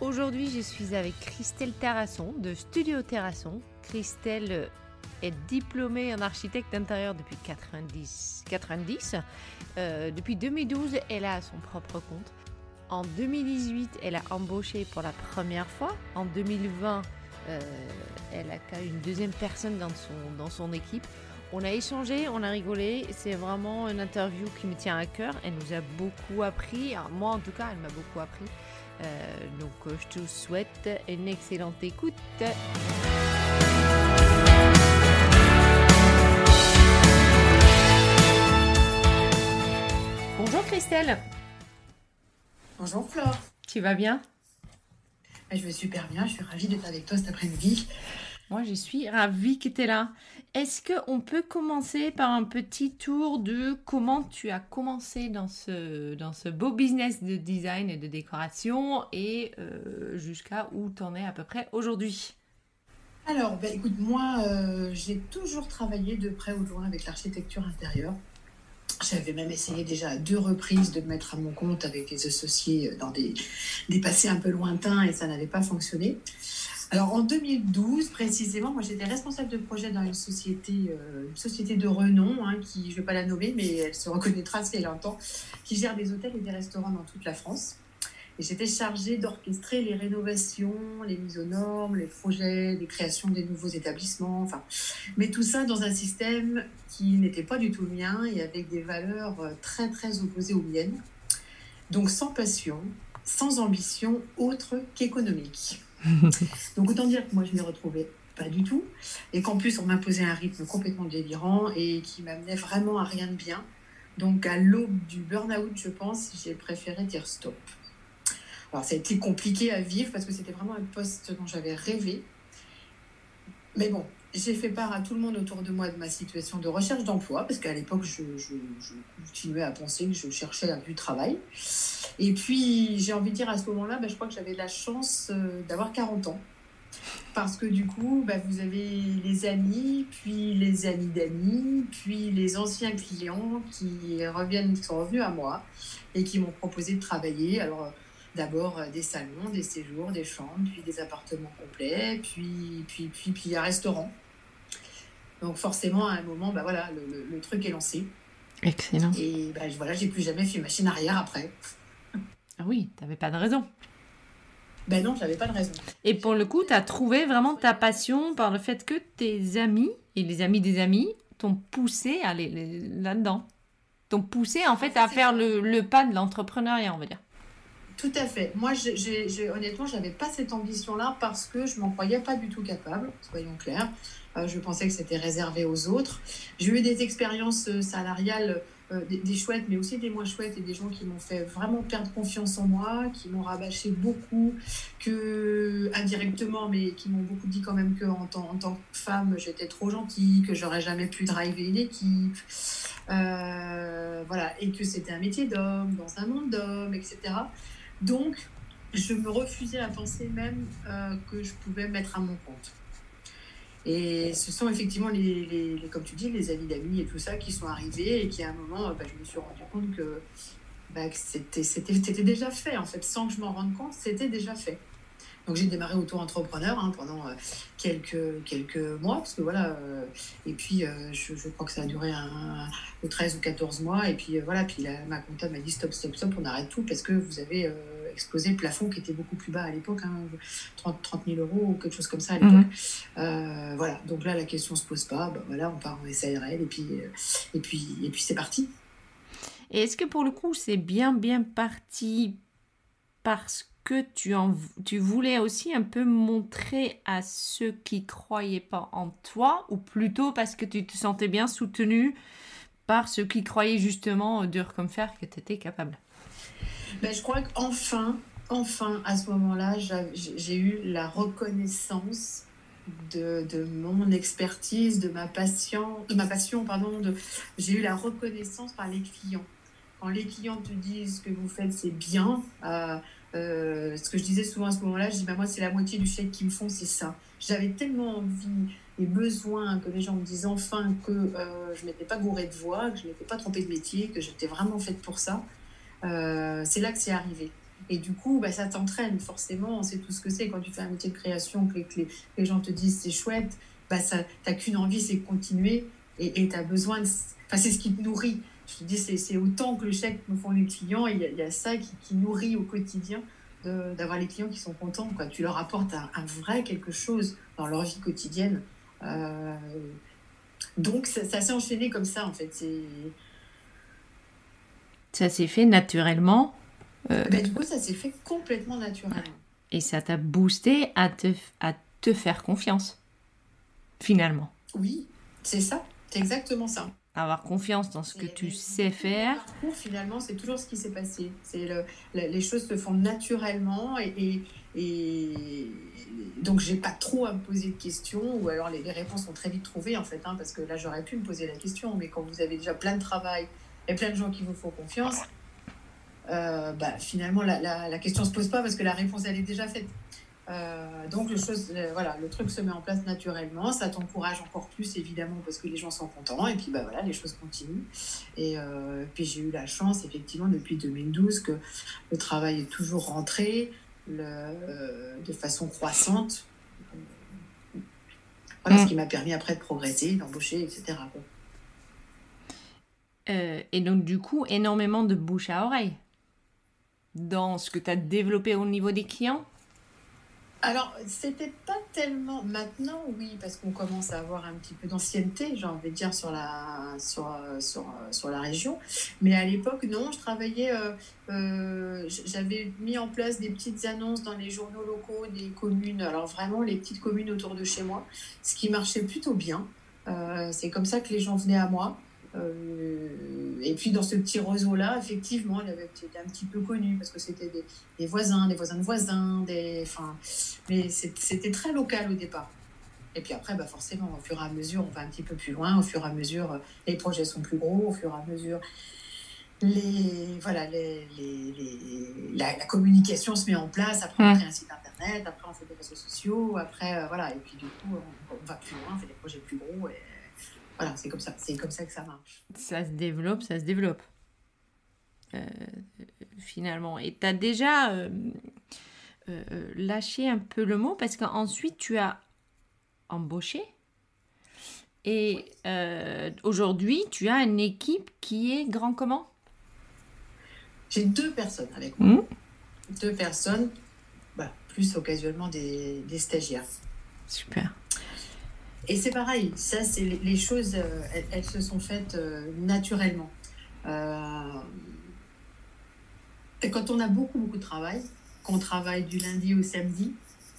Aujourd'hui, je suis avec Christelle Terrasson de Studio Terrasson. Christelle est diplômée en architecte d'intérieur depuis 90. 90. Euh, depuis 2012, elle a son propre compte. En 2018, elle a embauché pour la première fois. En 2020, euh, elle a une deuxième personne dans son, dans son équipe. On a échangé, on a rigolé. C'est vraiment une interview qui me tient à cœur. Elle nous a beaucoup appris. moi, en tout cas, elle m'a beaucoup appris. Euh, donc, euh, je te souhaite une excellente écoute. Bonjour Christelle. Bonjour Flore. Tu vas bien? Je vais super bien. Je suis ravie d'être avec toi cet après-midi. Moi, je suis ravie que tu es là. Est-ce qu'on peut commencer par un petit tour de comment tu as commencé dans ce, beau business de design et de décoration et euh, jusqu'à où tu en es à peu près aujourd'hui? Alors, ben, écoute, moi, euh, j'ai toujours travaillé de près ou de loin avec l'architecture intérieure. J'avais même essayé déjà à deux reprises de me mettre à mon compte avec des associés dans des, des passés un peu lointains et ça n'avait pas fonctionné. Alors en 2012 précisément, moi j'étais responsable de projet dans une société, euh, une société de renom, hein, qui je ne vais pas la nommer, mais elle se reconnaîtra si elle entend, qui gère des hôtels et des restaurants dans toute la France. Et j'étais chargée d'orchestrer les rénovations, les mises aux normes, les projets, les créations des nouveaux établissements, enfin, mais tout ça dans un système qui n'était pas du tout le mien et avec des valeurs euh, très très opposées aux miennes. Donc sans passion, sans ambition autre qu'économique. Donc autant dire que moi je m'y retrouvais pas du tout et qu'en plus on m'imposait un rythme complètement délirant et qui m'amenait vraiment à rien de bien. Donc à l'aube du burn-out, je pense, j'ai préféré dire stop. Alors ça a été compliqué à vivre parce que c'était vraiment un poste dont j'avais rêvé. Mais bon, j'ai fait part à tout le monde autour de moi de ma situation de recherche d'emploi, parce qu'à l'époque, je, continuais à penser que je cherchais du travail. Et puis, j'ai envie de dire à ce moment-là, bah, je crois que j'avais la chance euh, d'avoir 40 ans. Parce que du coup, bah, vous avez les amis, puis les amis d'amis, puis les anciens clients qui reviennent, sont revenus à moi et qui m'ont proposé de travailler. Alors, d'abord euh, des salons, des séjours, des chambres, puis des appartements complets, puis, puis, puis, puis un restaurant. Donc forcément, à un moment, bah voilà, le, truc est lancé. Excellent. Et bah, voilà, j'ai plus jamais fait machine arrière après. Ah oui, tu n'avais pas de raison. Ben non, j'avais pas de raison. Et pour le coup, tu as trouvé vraiment ta passion par le fait que tes amis et les amis des amis t'ont poussé à aller là-dedans. T'ont poussé en fait à faire le, le pas de l'entrepreneuriat, on va dire. Tout à fait. Moi, honnêtement, je n'avais pas cette ambition-là parce que je m'en croyais pas du tout capable, soyons clairs. Euh, je pensais que c'était réservé aux autres. J'ai eu des expériences euh, salariales, euh, des, chouettes, mais aussi des moins chouettes, et des gens qui m'ont fait vraiment perdre confiance en moi, qui m'ont rabâché beaucoup, que indirectement, mais qui m'ont beaucoup dit quand même que en, en tant que femme, j'étais trop gentille, que j'aurais jamais pu driver une équipe. voilà, et que c'était un métier d'homme, dans un monde d'hommes, etc. Donc, je me refusais à penser même que je pouvais mettre à mon compte. Et ce sont effectivement, les, comme tu dis, les amis d'amis et tout ça qui sont arrivés et qui, à un moment, bah, je me suis rendu compte que, bah, que c'était déjà fait, en fait, sans que je m'en rende compte, c'était déjà fait. Donc j'ai démarré auto-entrepreneur hein, pendant euh, quelques, quelques mois, parce que voilà, euh, et puis euh, je, crois que ça a duré un, 13 ou 14 mois, et puis voilà, puis ma comptable m'a dit stop, stop, stop, on arrête tout, parce que vous avez explosé le plafond qui était beaucoup plus bas à l'époque, 30, 30 000 euros ou quelque chose comme ça à l'époque. Mhm. voilà, donc là la question se pose pas, bah, voilà, on part en SARL, et puis, et puis, et puis c'est parti. Et est-ce que pour le coup c'est bien bien parti parce que que tu, en, tu voulais aussi un peu montrer à ceux qui croyaient pas en toi, ou plutôt parce que tu te sentais bien soutenu par ceux qui croyaient justement dur comme fer que tu étais capable? Ben, Je crois qu'enfin, enfin, à ce moment-là, j'ai eu la reconnaissance de, mon expertise, de ma passion, de ma passion, pardon, j'ai eu la reconnaissance par les clients. Quand les clients te disent que vous faites c'est bien, euh, euh, ce que je disais souvent à ce moment-là, je dis bah, moi c'est la moitié du chèque qu'ils me font, c'est ça. J'avais tellement envie et besoin que les gens me disent enfin que euh, je m'étais pas gourée de voix, que je m'étais pas trompée de métier, que j'étais vraiment faite pour ça. C'est là que c'est arrivé. Et du coup, bah, ça t'entraîne forcément. On sait tout ce que c'est quand tu fais un métier de création, que les, les gens te disent c'est chouette. Bah, tu n'as qu'une envie, c'est continuer. Et tu as besoin de. Enfin, c'est ce qui te nourrit. Je te dis, c'est autant que le chèque me font les clients. Il y, a ça qui, nourrit au quotidien d'avoir les clients qui sont contents. Quoi. Tu leur apportes un, vrai quelque chose dans leur vie quotidienne. Euh, donc, ça, ça s'est enchaîné comme ça, en fait. Ça s'est fait naturellement euh, bah, du coup, ça s'est fait complètement naturellement. Et ça t'a boosté à te, à te faire confiance, finalement. Oui, c'est ça, c'est exactement ça. Avoir confiance dans ce que tu sais faire. Parcours, finalement, c'est toujours ce qui s'est passé. C'est le, les choses se font naturellement et, et, donc j'ai pas trop à me poser de questions ou alors les, réponses sont très vite trouvées en fait, hein, parce que là j'aurais pu me poser la question, mais quand vous avez déjà plein de travail et plein de gens qui vous font confiance, euh, bah, finalement, la, la, question ne se pose pas parce que la réponse, elle est déjà faite. Euh, donc, le, chose, voilà, le truc se met en place naturellement. Ça t'encourage encore plus, évidemment, parce que les gens sont contents. Et puis, bah, voilà, les choses continuent. Et euh, puis, j'ai eu la chance, effectivement, depuis 2012, que le travail est toujours rentré le, de façon croissante. Voilà, ce mm. qui m'a permis après de progresser, d'embaucher, etc. et donc, du coup, énormément de bouche à oreille dans ce que tu as développé au niveau des clients alors, c'était pas tellement maintenant, oui, parce qu'on commence à avoir un petit peu d'ancienneté, j'ai envie de dire, sur la, sur, sur, la région. Mais à l'époque, non, je travaillais, euh, euh, j'avais mis en place des petites annonces dans les journaux locaux des communes, alors vraiment les petites communes autour de chez moi, ce qui marchait plutôt bien. Euh, c'est comme ça que les gens venaient à moi. Euh, et puis dans ce petit réseau-là, effectivement, il avait été un petit peu connu parce que c'était des, voisins, des voisins de voisins, des, enfin, mais c'était très local au départ. Et puis après, bah forcément, au fur et à mesure, on va un petit peu plus loin. Au fur et à mesure, les projets sont plus gros. Au fur et à mesure, les, voilà, les, les, la, communication se met en place. Après, on crée un site internet. Après, on fait des réseaux sociaux. Après, euh, voilà. Et puis du coup, on, on, va plus loin, on fait des projets plus gros. Et, voilà, c'est comme ça. C'est comme ça que ça marche. Ça se développe, ça se développe. Euh, finalement. Et tu as déjà euh, euh, lâché un peu le mot parce qu'ensuite tu as embauché. Et aujourd'hui, tu as une équipe qui est grand comment? J'ai deux personnes avec moi. Mmh. Deux personnes, bah, plus occasionnellement des, des stagiaires. Super. Et c'est pareil, ça, c'est les choses, euh, elles, se sont faites euh, naturellement. Euh, et quand on a beaucoup, beaucoup de travail, qu'on travaille du lundi au samedi,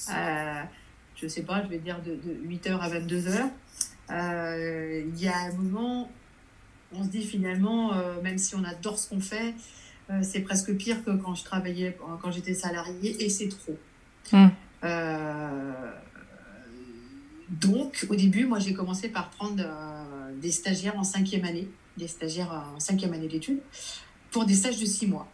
je ne sais pas, je vais dire de, 8h à 22h, il y a un moment, on se dit finalement, même si on adore ce qu'on fait, c'est presque pire que quand je travaillais, quand j'étais salarié, et c'est trop. Mmh. Donc, au début, moi, j'ai commencé par prendre euh, des stagiaires en cinquième année, des stagiaires en cinquième année d'études, pour des stages de six mois.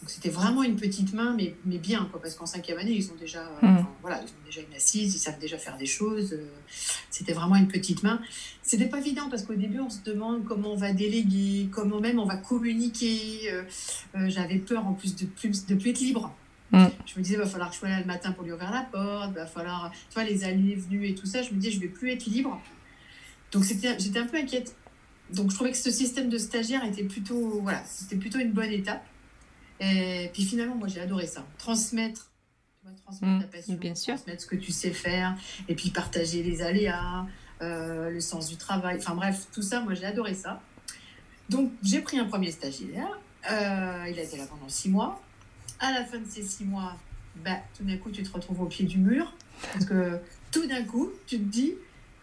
Donc, c'était vraiment une petite main, mais, mais bien, quoi, parce qu'en cinquième année, ils ont, déjà, euh, hmm. voilà, ils ont déjà une assise, ils savent déjà faire des choses. Euh, c'était vraiment une petite main. C'était pas évident, parce qu'au début, on se demande comment on va déléguer, comment même on va communiquer. J'avais peur, en plus, de plus, de plus être libre. Mm. Je me disais, il va falloir que je sois là le matin pour lui ouvrir la porte, il va falloir, tu vois, les allées venues et tout ça. Je me disais, je vais plus être libre. Donc j'étais un peu inquiète. Donc je trouvais que ce système de stagiaire était plutôt, voilà, c'était plutôt une bonne étape. Et puis finalement, moi j'ai adoré ça. Transmettre, transmettre mm. ta passion, bien sûr. transmettre ce que tu sais faire, et puis partager les aléas, euh, le sens du travail. Enfin bref, tout ça, moi j'ai adoré ça. Donc j'ai pris un premier stagiaire. Euh, il a été là pendant six mois à la fin de ces six mois, bah, tout d'un coup, tu te retrouves au pied du mur. Parce que tout d'un coup, tu te dis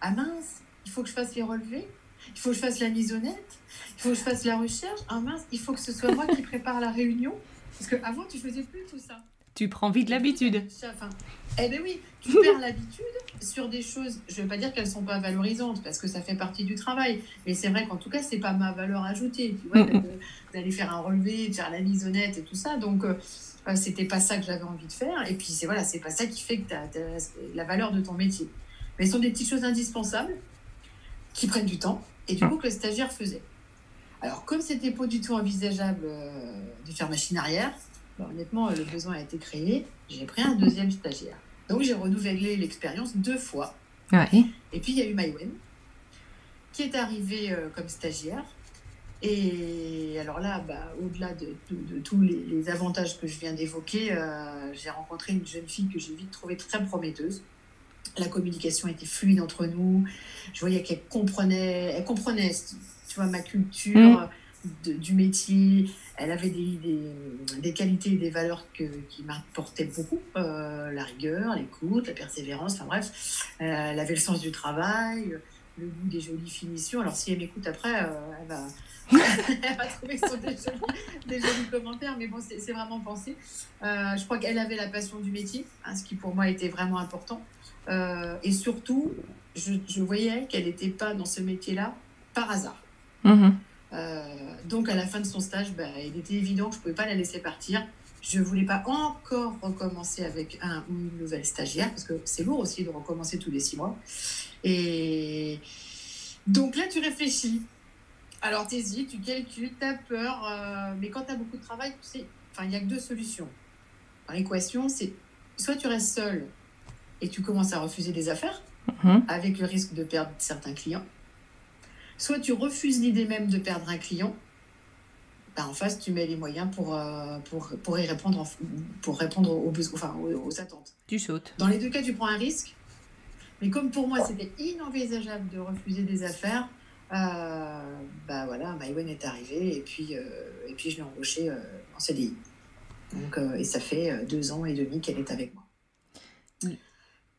Ah mince, il faut que je fasse les relevés, il faut que je fasse la mise net, il faut que je fasse la recherche. Ah mince, il faut que ce soit moi qui prépare la réunion. Parce qu'avant, tu faisais plus tout ça. Tu prends vite l'habitude. Enfin, eh bien oui, tu perds l'habitude sur des choses. Je ne veux pas dire qu'elles ne sont pas valorisantes parce que ça fait partie du travail. Mais c'est vrai qu'en tout cas, ce n'est pas ma valeur ajoutée. Tu d'aller faire un relevé, de faire la mise honnête et tout ça. Donc, euh, euh, c'était pas ça que j'avais envie de faire. Et puis, c'est voilà, c'est pas ça qui fait que tu as, la valeur de ton métier. Mais ce sont des petites choses indispensables qui prennent du temps et du coup que le stagiaire faisait. Alors, comme c'était pas du tout envisageable de faire machine arrière, honnêtement, le besoin a été créé. J'ai pris un deuxième stagiaire. Donc, j'ai renouvelé l'expérience deux fois. Et puis, il y a eu Maïwen, qui est arrivé comme stagiaire. Et alors là, bah, au-delà de, tous les, avantages que je viens d'évoquer, euh, j'ai rencontré une jeune fille que j'ai vite trouvée très prometteuse. La communication était fluide entre nous. Je voyais qu'elle comprenait, elle comprenait, tu vois, ma culture mm. du métier. Elle avait des, des, qualités et des valeurs que, qui m'apportaient beaucoup. Euh, la rigueur, l'écoute, la persévérance, enfin bref. Euh, elle avait le sens du travail, le goût des jolies finitions. Alors si elle m'écoute après, elle va elle va trouver que ce sont des jolis, commentaires, mais bon, c'est vraiment pensé. Euh, je crois qu'elle avait la passion du métier, hein, ce qui pour moi était vraiment important. Euh, et surtout, je, voyais qu'elle n'était pas dans ce métier-là par hasard. Mm-hmm. Euh, donc, à la fin de son stage, bah, il était évident que je ne pouvais pas la laisser partir. Je ne voulais pas encore recommencer avec un ou une nouvelle stagiaire, parce que c'est lourd aussi de recommencer tous les six mois. Et donc là, tu réfléchis. Alors, t'hésites, tu calcules, tu as peur, euh, mais quand tu as beaucoup de travail, tu sais, il n'y a que deux solutions. L'équation, c'est soit tu restes seul et tu commences à refuser des affaires, mhm. avec le risque de perdre certains clients, soit tu refuses l'idée même de perdre un client, ben, en face, tu mets les moyens pour, euh, pour, pour y répondre, pour répondre aux, enfin, aux, attentes. Tu sautes. Dans les deux cas, tu prends un risque, mais comme pour moi, c'était inenvisageable de refuser des affaires, euh, bah voilà, Maïwen est arrivée et puis, euh, et puis je l'ai embauchée euh, en CDI. Donc, et ça fait deux ans et demi qu'elle est avec moi.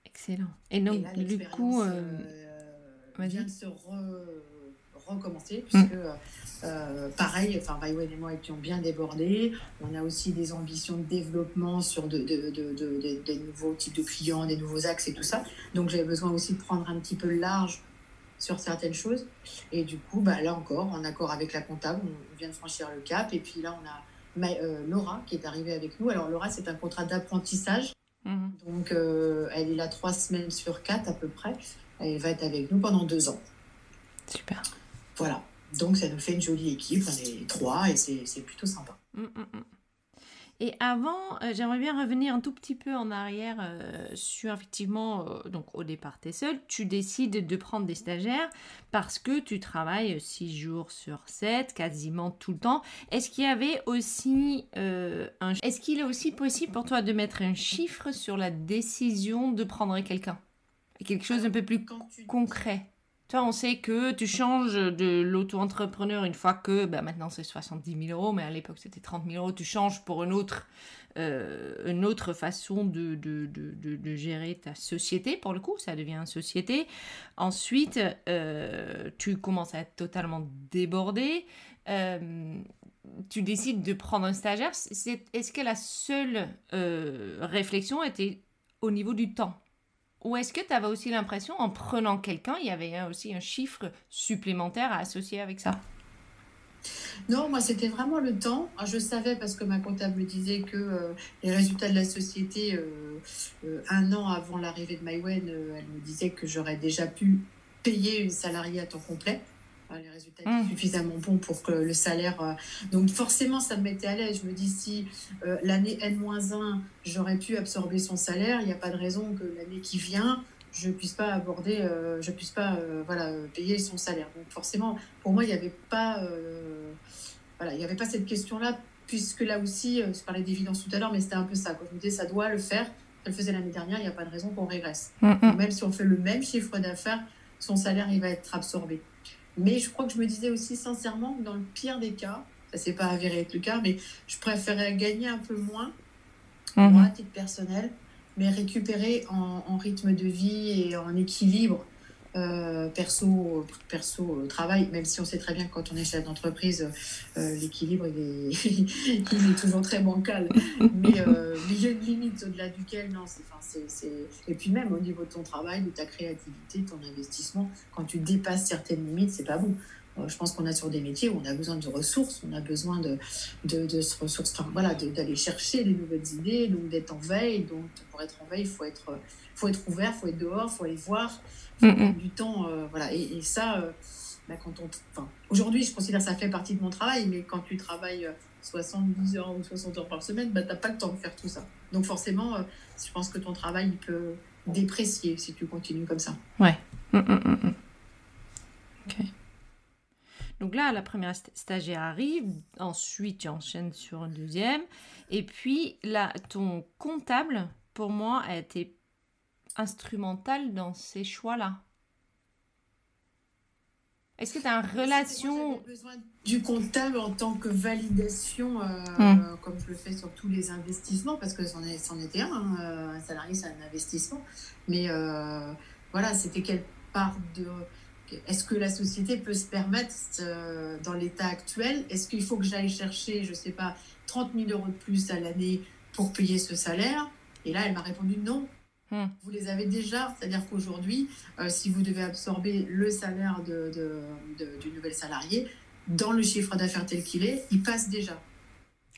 Excellent. Et donc, du coup, vient de se recommencer, mm. puisque pareil, enfin, Maïwen et moi étions bien débordés. On a aussi des ambitions de développement sur de, de, de, des nouveaux types de clients, des nouveaux axes et tout ça. Donc, j'avais besoin aussi de prendre un petit peu large sur certaines choses. Et du coup, bah, là encore, en accord avec la comptable, on vient de franchir le cap. Et puis là, on a euh, Laura qui est arrivée avec nous. Alors Laura, c'est un contrat d'apprentissage. Mhm. Donc, euh, elle est là trois semaines sur quatre à peu près. Elle va être avec nous pendant deux ans. Super. Voilà. Donc, ça nous fait une jolie équipe. On est trois et c'est plutôt sympa. Mm, mm, mm. Et avant, euh, j'aimerais bien revenir un tout petit peu en arrière euh, sur effectivement, euh, donc au départ, tu es seul, tu décides de prendre des stagiaires parce que tu travailles 6 jours sur 7, quasiment tout le temps. Est-ce qu'il y avait aussi un... Est-ce qu'il est aussi possible pour toi de mettre un chiffre sur la décision de prendre quelqu'un? Quelque chose un peu plus concret toi, on sait que tu changes de l'auto-entrepreneur une fois que, ben maintenant c'est 70 000 euros, mais à l'époque c'était 30 000 euros, tu changes pour une autre, euh, une autre façon de, gérer ta société, pour le coup, ça devient une société. Ensuite, euh, tu commences à être totalement débordé. Euh, tu décides de prendre un stagiaire. Est-ce que la seule réflexion était au niveau du temps? Ou est-ce que tu avais aussi l'impression, en prenant quelqu'un, il y avait aussi un chiffre supplémentaire à associer avec ça? Non, moi c'était vraiment le temps. Je savais parce que ma comptable disait que euh, les résultats de la société, euh, euh, un an avant l'arrivée de MyWen, elle me disait que j'aurais déjà pu payer une salariée à temps complet les résultats étaient mmh. suffisamment bons pour que le salaire. Euh, donc forcément, ça me mettait à l'aise. Je me dis si euh, l'année N-1, j'aurais pu absorber son salaire, il n'y a pas de raison que l'année qui vient, je puisse pas aborder, euh, je puisse pas voilà payer son salaire. Donc forcément, pour moi, il n'y avait pas voilà, il y avait pas cette question-là puisque là aussi, je parlais d'évidence tout à l'heure, mais c'était un peu ça. Quand je me disais ça doit le faire, elle faisait l'année dernière, il n'y a pas de raison qu'on régresse. Mmh, mmh. Même si on fait le même chiffre d'affaires, son salaire il va être absorbé. Mais je crois que je me disais aussi sincèrement que dans le pire des cas, ça s'est pas avéré être le cas, mais je préférais gagner un peu moins, mhm. moi à titre personnel, mais récupérer en, en, rythme de vie et en équilibre euh, perso, perso travail, même si on sait très bien que quand on est chef d'entreprise, euh, l'équilibre il est, toujours très bancal. Mais, euh, il y a une limite au-delà duquel, non, c'est, et puis même au niveau de ton travail, de ta créativité, ton investissement, quand tu dépasses certaines limites, c'est pas bon. Je pense qu'on a sur des métiers où on a besoin de ressources, on a besoin de, de, de se ressources, voilà, d'aller chercher des nouvelles idées, donc d'être en veille. Donc pour être en veille, il faut être, faut être ouvert, il faut être dehors, il faut aller voir. Mm, mm. du temps. Euh, voilà. Et, ça, euh, bah, quand on, enfin, aujourd'hui, je considère que ça fait partie de mon travail, mais quand tu travailles 70 heures ou 60 heures par semaine, bah, tu n'as pas le temps de faire tout ça. Donc forcément, je pense que ton travail il peut déprécier si tu continues comme ça. Ouais. Hum, hum, hum, ok. Donc là, la première stagiaire arrive, ensuite tu enchaînes sur une deuxième, et puis là, ton comptable, pour moi, a été instrumental dans ces choix-là. Est-ce que tu as une relation... besoin du comptable en tant que validation, euh, hum. comme je le fais sur tous les investissements, parce que c'en était un, hein, euh, un salarié, c'est un investissement. Mais euh, voilà, c'était quelle part de est-ce que la société peut se permettre, euh, dans l'état actuel, est-ce qu'il faut que j'aille chercher, je ne sais pas, 30 000 euros de plus à l'année pour payer ce salaire? Et là, elle m'a répondu non. Hmm. Vous les avez déjà, c'est-à-dire qu'aujourd'hui, euh, si vous devez absorber le salaire de, du nouvel salarié, dans le chiffre d'affaires tel qu'il est, il passe déjà.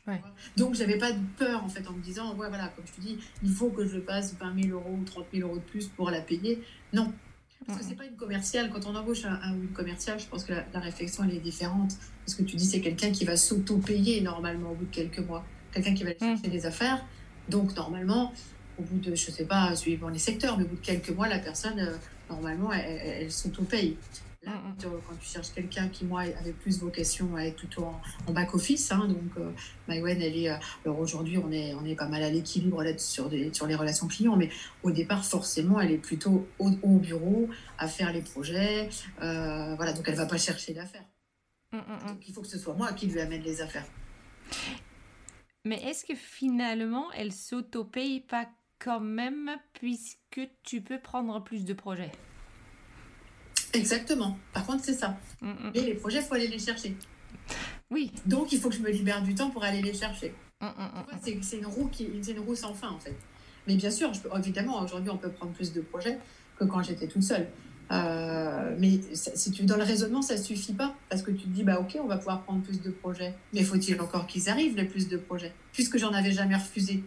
Ouais. Donc, j'avais pas de peur en fait en me disant, ouais, voilà, comme je te dis, il faut que je passe 20 000 euros ou 30 000 euros de plus pour la payer. Non, parce que c'est pas une commerciale. Quand on embauche un, un, une commerciale, je pense que la, réflexion elle est différente. Parce que tu dis c'est quelqu'un qui va s'auto-payer normalement au bout de quelques mois. Quelqu'un qui va aller mm. chercher des affaires. Donc normalement, au bout de, je sais pas, suivant les secteurs, mais au bout de quelques mois, la personne, euh, normalement, elle, elle s'auto-paye. Là, mm, mm. quand tu cherches quelqu'un qui, moi, avait plus vocation à être plutôt en, back-office, hein, donc euh, elle est. Euh, alors aujourd'hui, on est, on est pas mal à l'équilibre sur, sur les relations clients, mais au départ, forcément, elle est plutôt au, bureau à faire les projets. Euh, voilà, donc elle va pas chercher d'affaires. Mm, donc il faut que ce soit moi qui lui amène les affaires. Mais est-ce que finalement, elle s'auto-paye pas quand même, puisque tu peux prendre plus de projets? Exactement. Par contre, c'est ça. Mm, mm. Et les projets, il faut aller les chercher. Oui. Donc, il faut que je me libère du temps pour aller les chercher. Mm, c'est une roue qui, une roue sans fin en fait? Mais bien sûr, je peux, évidemment, aujourd'hui, on peut prendre plus de projets que quand j'étais toute seule. Euh, mais si tu dans le raisonnement, ça suffit pas parce que tu te dis bah ok, on va pouvoir prendre plus de projets. Mais faut-il encore qu'ils arrivent les plus de projets? Puisque j'en avais jamais refusé.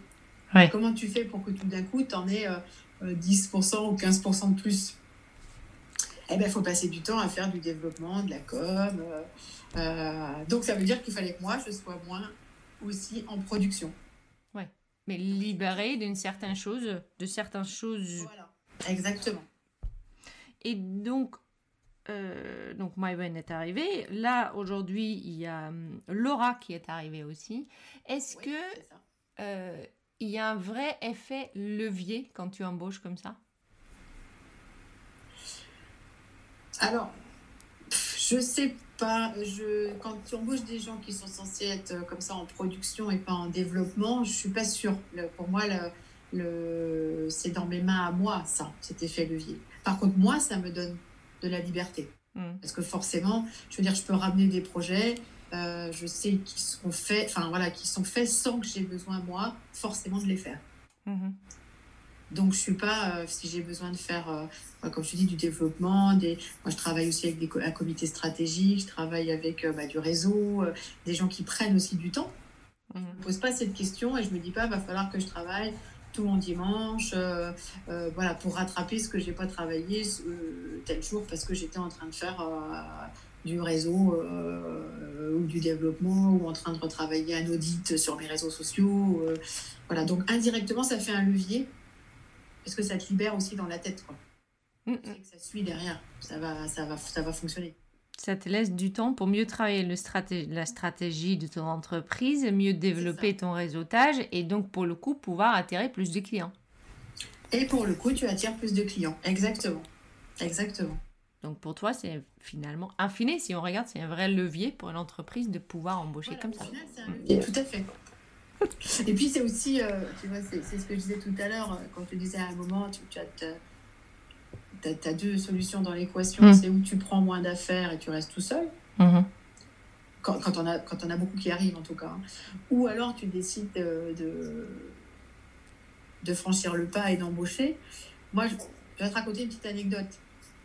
Comment tu fais pour que tout d'un coup, tu en aies 10% euh, ou 15% de plus? Eh ben, il faut passer du temps à faire du développement, de la com. Euh, euh, donc, ça veut dire qu'il fallait que moi, je sois moins aussi en production. Ouais, mais libérée d'une certaine chose, de certaines choses. Voilà, exactement. Et donc, euh, donc Mywen est arrivé. Là, aujourd'hui, il y a hum, Laura qui est arrivée aussi. Est-ce que euh, il y a un vrai effet levier quand tu embauches comme ça? Alors, je sais pas. Je, quand tu embauches des gens qui sont censés être euh, comme ça en production et pas en développement, je suis pas sûre. pour moi, le, c'est dans mes mains à moi, ça, cet effet levier. Par contre, moi, ça me donne de la liberté. Hmm. Parce que forcément, je veux dire, je peux ramener des projets, euh, je sais qu'ils sont faits, enfin voilà, qui sont faits sans que j'ai besoin, moi, forcément de les faire. Hmm. Donc, je suis pas, euh, si j'ai besoin de faire, euh, comme je dis, du développement, des... moi je travaille aussi avec des, un comité stratégique, je travaille avec euh, bah, du réseau, des gens qui prennent aussi du temps. Je ne me pose pas cette question et je me dis pas, va falloir que je travaille tout mon dimanche, voilà, pour rattraper ce que j'ai pas travaillé tel jour parce que j'étais en train de faire du réseau ou du développement ou en train de retravailler un audit sur mes réseaux sociaux. voilà, donc indirectement, ça fait un levier parce que ça te libère aussi dans la tête. Quoi. Mm, mm. ça suit derrière, ça va, ça, va, ça va fonctionner. Ça te laisse du temps pour mieux travailler le la stratégie de ton entreprise, mieux développer ton réseautage et donc pour le coup pouvoir attirer plus de clients. Et pour le coup, tu attires plus de clients. Exactement. Exactement. Donc pour toi, c'est finalement infini. Si on regarde, c'est un vrai levier pour une entreprise de pouvoir embaucher comme ça. Et tout à fait. Et puis c'est aussi, euh, tu vois, c'est ce que je disais tout à l'heure, euh, quand tu disais à un moment, tu, tu as, deux solutions dans l'équation, mm. c'est où tu prends moins d'affaires et tu restes tout seul. Mm-hmm. Quand, quand, on a, quand on a beaucoup qui arrivent en tout cas. Hein. Ou alors tu décides de, de, franchir le pas et d'embaucher. Moi, je, vais te raconter une petite anecdote.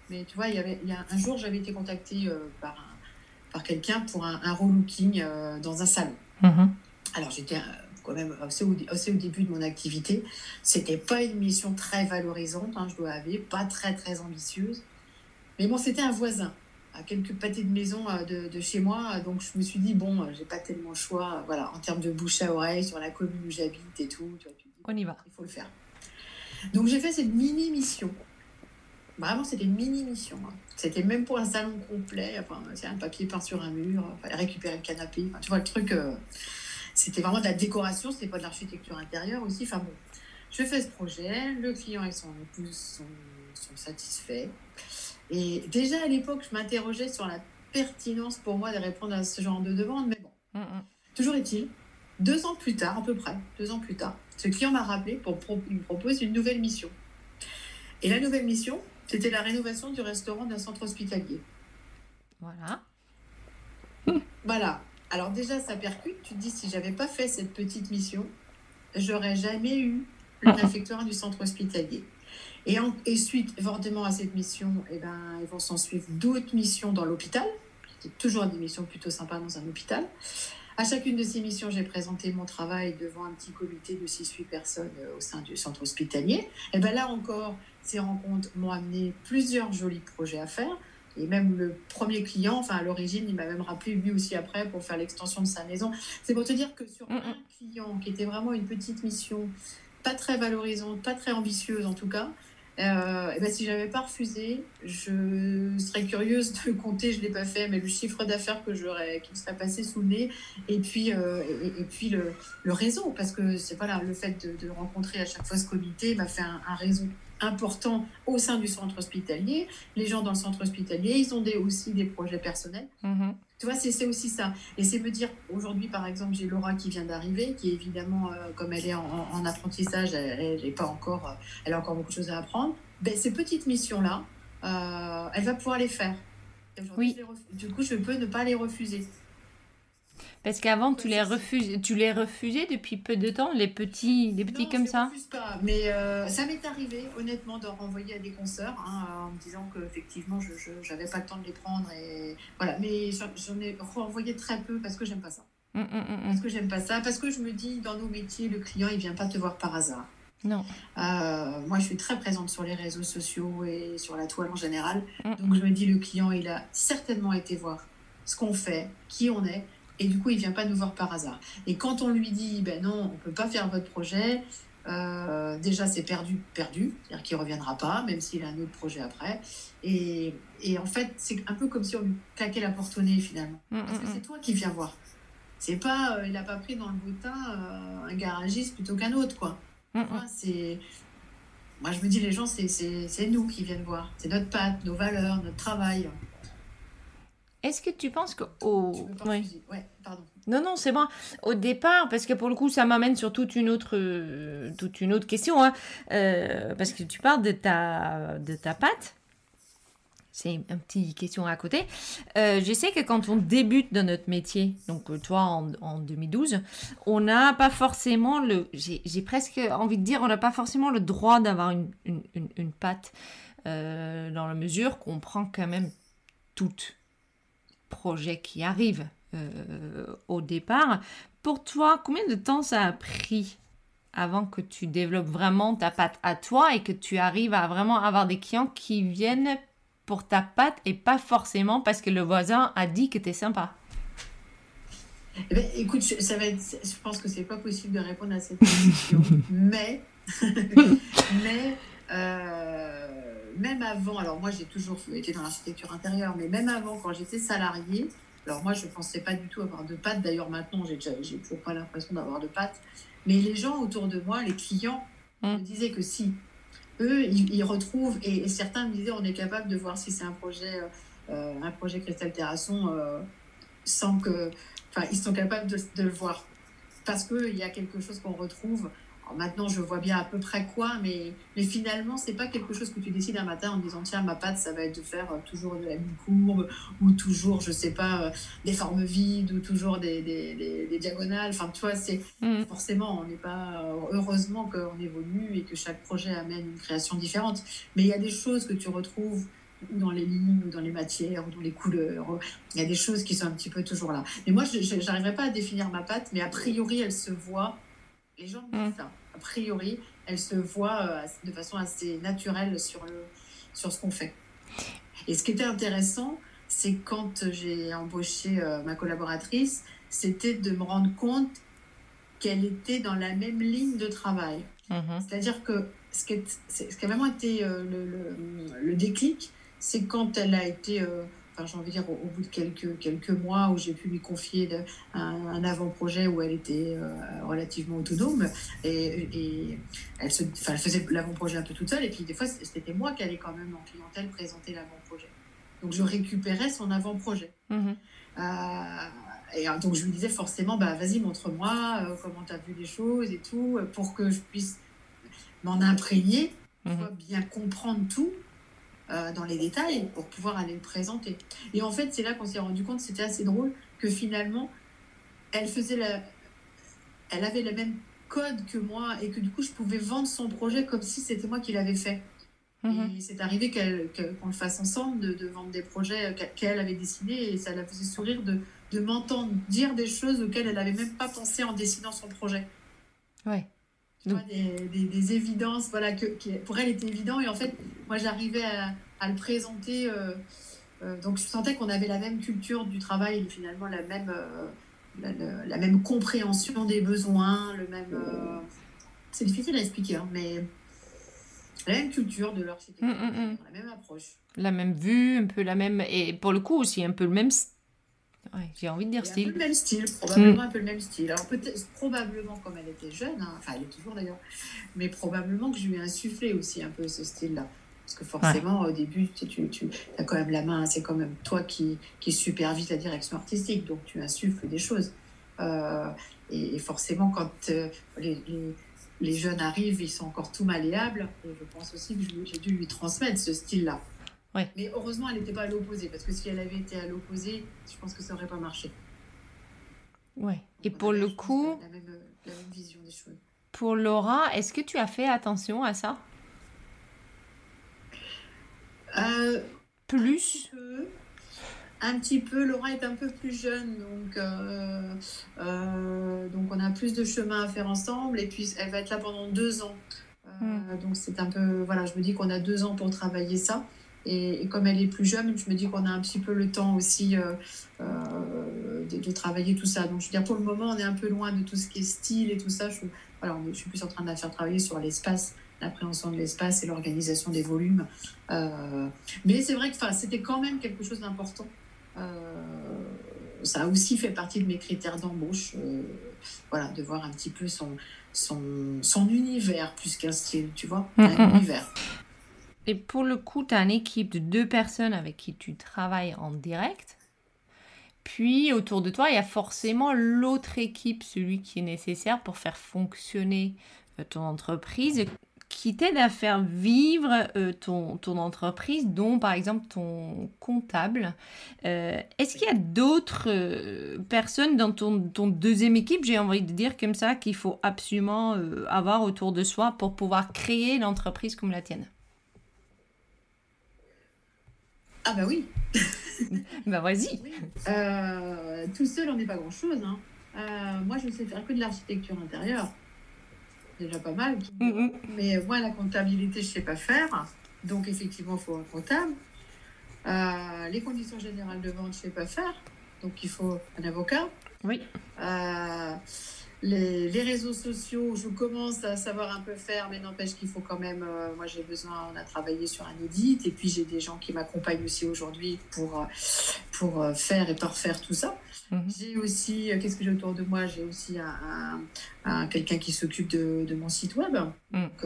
Mais tu vois, il y, avait, il y a un jour, j'avais été contactée euh, par, par quelqu'un pour un, un relooking dans un salon. Mm-hmm. Alors j'étais quand même assez au, au, début de mon activité. C'était pas une mission très valorisante, hein, je dois avouer, pas très très ambitieuse. Mais bon, c'était un voisin. à quelques pâtés de maison de, de, chez moi. Donc je me suis dit, bon, j'ai pas tellement le choix voilà, en termes de bouche à oreille sur la commune où j'habite et tout. On y va. Il faut le faire. Donc j'ai fait cette mini-mission. Vraiment, c'était une mini-mission. Hein. C'était même pour un salon complet. Enfin, c'est un papier peint sur un mur. Il fallait récupérer le canapé. Enfin, tu vois, le truc, euh, c'était vraiment de la décoration. C'était pas de l'architecture intérieure aussi. Enfin bon, je fais ce projet. Le client et son épouse sont, sont satisfaits. Et déjà à l'époque, je m'interrogeais sur la pertinence pour moi de répondre à ce genre de demande. Mais bon, mm, mm. toujours est-il, deux ans plus tard, à peu près, deux ans plus tard, ce client m'a rappelé pour me propose une nouvelle mission. Et la nouvelle mission, c'était la rénovation du restaurant d'un centre hospitalier. Voilà. Voilà. Alors déjà, ça percute. Tu te dis, si j'avais pas fait cette petite mission, j'aurais jamais eu le réfectoire du centre hospitalier. Et, et suite, évidemment, à cette mission, eh ben, ils vont s'en suivre d'autres missions dans l'hôpital. C'est toujours des missions plutôt sympas dans un hôpital. À chacune de ces missions, j'ai présenté mon travail devant un petit comité de 6-8 personnes euh, au sein du centre hospitalier. Et bien là encore, ces rencontres m'ont amené plusieurs jolis projets à faire. Et même le premier client, enfin à l'origine, il m'a même rappelé lui aussi après pour faire l'extension de sa maison. C'est pour te dire que sur un client qui était vraiment une petite mission, pas très valorisante, pas très ambitieuse en tout cas, euh, et ben, si j'avais pas refusé, je serais curieuse de compter, je l'ai pas fait, mais le chiffre d'affaires que j'aurais, qui me serait passé sous le nez, et puis, euh, et, puis le, le, réseau, parce que c'est pas là, le fait de, de, rencontrer à chaque fois ce comité m'a fait un, réseau important au sein du centre hospitalier. Les gens dans le centre hospitalier, ils ont des, aussi des projets personnels. Mm-hmm. Tu vois, c'est aussi ça. Et c'est me dire, aujourd'hui, par exemple, j'ai Laura qui vient d'arriver, qui évidemment, euh, comme elle est en, apprentissage, elle, pas encore, euh, elle a encore beaucoup de choses à apprendre. Ben, ces petites missions-là, euh, elle va pouvoir les faire. Oui. Du coup, je peux ne pas les refuser. Parce qu'avant, tu les, refuses, tu les refusais depuis peu de temps, les petits, les petits comme ça? refuse pas. Mais euh, ça m'est arrivé, honnêtement, de renvoyer à des consoeurs hein, en me disant qu'effectivement, je n'avais pas le temps de les prendre. Et... Voilà. Mais j'en ai renvoyé très peu parce que j'aime pas ça. Hum, hum, hum, parce que j'aime pas ça. Parce que je me dis, dans nos métiers, le client, il vient pas te voir par hasard. Non. Euh, moi, je suis très présente sur les réseaux sociaux et sur la toile en général. Donc, je me dis, le client, il a certainement été voir ce qu'on fait, qui on est et du coup, il vient pas nous voir par hasard. Et quand on lui dit, ben non, on peut pas faire votre projet, euh, déjà c'est perdu, perdu, c'est-à-dire qu'il reviendra pas, même s'il a un autre projet après. Et, et en fait, c'est un peu comme si on lui claquait la porte au nez finalement, mm, parce que mm, c'est toi qui viens voir. C'est pas, euh, il a pas pris dans le boutin euh, un garagiste plutôt qu'un autre, quoi. c'est moi, je me dis, les gens, c'est nous qui viennent voir. C'est notre patte, nos valeurs, notre travail. Est-ce que tu penses que au oui. ouais, pardon. Non non c'est bon au départ parce que pour le coup ça m'amène sur toute une autre euh, toute une autre question hein. euh, parce que tu parles de ta de ta pâte c'est une petite question à côté. Euh, je sais que quand on débute dans notre métier, donc toi en, en 2012, on n'a pas forcément le, j'ai presque envie de dire, on n'a pas forcément le droit d'avoir une, une, une, une pâte dans la mesure qu'on prend quand même toute projet qui arrive euh, au départ. Pour toi, combien de temps ça a pris avant que tu développes vraiment ta pâte à toi et que tu arrives à vraiment avoir des clients qui viennent pour ta pâte et pas forcément parce que le voisin a dit que tu es sympa? Eh ben, écoute, ça va être, je pense que c'est pas possible de répondre à cette question, mais, mais euh, même avant, alors moi j'ai toujours été dans l'architecture intérieure, mais même avant, quand j'étais salariée, alors moi je ne pensais pas du tout avoir de pâtes. D'ailleurs maintenant, j'ai toujours pas l'impression d'avoir de pâtes. Mais les gens autour de moi, les clients, mmh. me disaient que si. Eux, ils, retrouvent, et, certains me disaient, on est capable de voir si c'est un projet, euh, un projet Cristal Terrasson, euh, sans que... Enfin, ils sont capables de, de le voir. Parce qu'il y a quelque chose qu'on retrouve maintenant, je vois bien à peu près quoi, mais, mais finalement, c'est pas quelque chose que tu décides un matin en disant tiens, ma pâte, ça va être de faire euh, toujours de la mi-courbe, ou toujours, je sais pas, euh, des formes vides, ou toujours des, des, des, diagonales. Enfin, tu vois, c'est mm. forcément, on n'est pas. Euh, heureusement qu'on évolue et que chaque projet amène une création différente. Mais il y a des choses que tu retrouves dans les lignes, ou dans les matières, ou dans les couleurs. Il y a des choses qui sont un petit peu toujours là. Mais moi, je n'arriverai pas à définir ma pâte, mais a priori, elle se voit. Les gens disent mm. ça a priori, elle se voit euh, de façon assez naturelle sur, le, sur ce qu'on fait. Et ce qui était intéressant, c'est quand j'ai embauché ma collaboratrice, c'était de me rendre compte qu'elle était dans la même ligne de travail. Mhm. C'est-à-dire que ce qui, ce qui, a vraiment été le, le, le, déclic, c'est quand elle a été j'ai envie de dire, au, bout de quelques, quelques mois où j'ai pu lui confier un, avant-projet où elle était euh, relativement autonome et, elle, se, elle faisait l'avant-projet un peu toute seule et puis des fois c'était moi qui allais quand même en clientèle présenter l'avant-projet. Donc je récupérais son avant-projet. Mm-hmm. Euh, et donc je lui disais forcément, bah, vas-y montre-moi euh, comment tu as vu les choses et tout, pour que je puisse m'en imprégner, mm-hmm. bien comprendre tout euh, dans les détails pour pouvoir aller le présenter. Et en fait, c'est là qu'on s'est rendu compte, c'était assez drôle, que finalement, elle faisait la... Elle avait le même code que moi et que du coup, je pouvais vendre son projet comme si c'était moi qui l'avais fait. Et c'est arrivé qu'on le fasse ensemble, de, vendre des projets qu'elle avait dessinés et ça la faisait sourire de, de m'entendre dire des choses auxquelles elle n'avait même pas pensé en dessinant son projet. Ouais des, des, évidences voilà, que, qui, pour elle était évident. Et en fait, moi, j'arrivais à, à, le présenter. Euh, euh, donc, je sentais qu'on avait la même culture du travail, finalement, la même, euh, la, même compréhension des besoins, le même. c'est difficile à expliquer, hein, mais la même culture de l'architecture, mmh, mmh, mmh. la même approche. La même vue, un peu la même. Et pour le coup, aussi un peu le même j'ai envie de dire style. Un peu le même style, probablement un peu le même style. Alors peut-être, probablement comme elle était jeune, hein, enfin elle est toujours d'ailleurs, mais probablement que je lui ai insufflé aussi un peu ce style-là. Parce que forcément, au début, tu, tu, tu as quand même la main, c'est quand même toi qui, qui supervise la direction artistique, donc tu insuffles des choses. Euh, et, forcément, quand euh, les, les, les, jeunes arrivent, ils sont encore tout malléables, et je pense aussi que j'ai dû lui transmettre ce style-là. Mais heureusement, elle n'était pas à l'opposé, parce que si elle avait été à l'opposé, je pense que ça n'aurait pas marché. Ouais. Et pour le coup. La même, la même, vision des choses. Pour Laura, est-ce que tu as fait attention à ça? Euh, Plus? un petit peu, Laura est un peu plus jeune, donc, euh, euh, donc on a plus de chemin à faire ensemble. Et puis elle va être là pendant deux ans. Hmm. Donc c'est un peu, voilà, je me dis qu'on a deux ans pour travailler ça. Et, comme elle est plus jeune, je me dis qu'on a un petit peu le temps aussi euh, euh, de, travailler tout ça. Donc, je veux dire, pour le moment, on est un peu loin de tout ce qui est style et tout ça. Je, voilà, je suis plus en train de la faire travailler sur l'espace, l'appréhension de l'espace et l'organisation des volumes. Euh, mais c'est vrai que c'était quand même quelque chose d'important. ça a aussi fait partie de mes critères d'embauche. voilà, de voir un petit peu son, son, son univers plus qu'un style, tu vois, mm, un mm, mm. univers. Et pour le coup, tu as une équipe de deux personnes avec qui tu travailles en direct. Puis autour de toi, il y a forcément l'autre équipe, celui qui est nécessaire pour faire fonctionner euh, ton entreprise, qui t'aide à faire vivre euh, ton, ton, entreprise, dont par exemple ton comptable. Euh, est-ce qu'il y a d'autres personnes dans ton, ton, deuxième équipe, j'ai envie de dire comme ça, qu'il faut absolument avoir autour de soi pour pouvoir créer l'entreprise comme la tienne ah bah oui. bah vas-y. Euh, tout seul, on n'est pas grand-chose. Hein. Euh, moi, je sais faire que de l'architecture intérieure. Déjà pas mal. Mais moi, la comptabilité, je ne sais pas faire. Donc, effectivement, il faut un comptable. Euh, les conditions générales de vente, je ne sais pas faire. Donc, il faut un avocat. Oui les, réseaux sociaux, je commence à savoir un peu faire, mais n'empêche qu'il faut quand même. Euh, moi, j'ai besoin, on a travaillé sur un audit, et puis j'ai des gens qui m'accompagnent aussi aujourd'hui pour, euh, pour euh, faire et parfaire tout ça. Mhm. J'ai aussi, qu'est-ce que j'ai autour de moi? J'ai aussi un, quelqu'un qui s'occupe de, de, mon site web. Donc,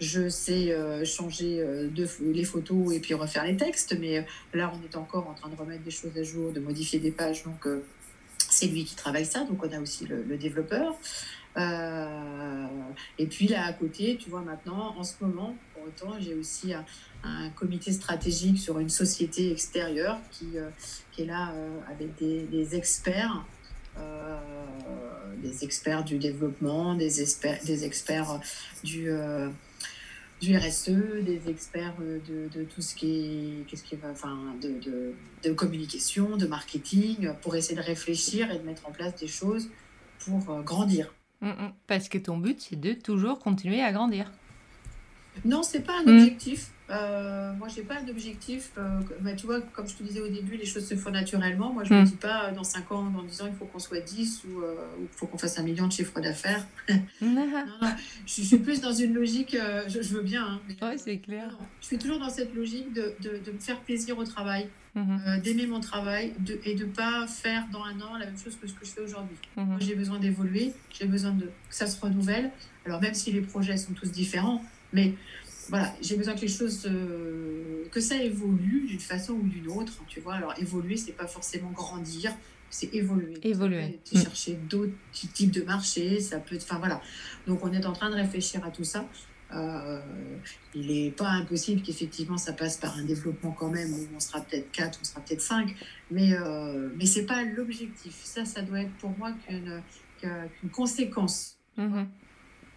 je sais changer de, les photos et puis refaire les textes, mais là, on est encore en train de remettre des choses à jour, de modifier des pages. Donc, c'est lui qui travaille ça, donc on a aussi le, développeur. Euh, et puis là à côté, tu vois maintenant, en ce moment, pour autant, j'ai aussi un, comité stratégique sur une société extérieure qui, euh, qui est là euh, avec des, experts, des experts du développement, des, experts, des experts du du RSE, des experts euh, de, tout ce qui est, va, de, de, communication, de marketing, pour essayer de réfléchir et de mettre en place des choses pour euh, grandir. Mm, mm. parce que ton but, c'est de toujours continuer à grandir. Non, c'est pas un mm. objectif. Euh, moi, j'ai pas d'objectif. Euh, bah, tu vois, comme je te disais au début, les choses se font naturellement. Moi, je ne me mm. dis pas euh, dans 5 ans, dans 10 ans, il faut qu'on soit 10 ou il faut qu'on fasse un million de chiffres d'affaires. je, suis plus dans une logique, je, veux bien. Hein, c'est clair. je suis toujours dans cette logique de, de, de me faire plaisir au travail, mm-hmm. d'aimer mon travail de, et de ne pas faire dans un an la même chose que ce que je fais aujourd'hui. Moi, j'ai besoin d'évoluer, j'ai besoin de, que ça se renouvelle. Alors, même si les projets sont tous différents, mais voilà, j'ai besoin que les choses, euh, que ça évolue d'une façon ou d'une autre. Tu vois, alors évoluer, c'est pas forcément grandir, c'est évoluer. Évoluer. Mm. Chercher d'autres types de marchés, ça peut. Enfin voilà. Donc on est en train de réfléchir à tout ça. Euh, il n'est pas impossible qu'effectivement ça passe par un développement quand même où on sera peut-être 4, on sera peut-être 5, mais, euh, mais ce n'est pas l'objectif. Ça, ça doit être pour moi qu'une conséquence. Mm-hmm.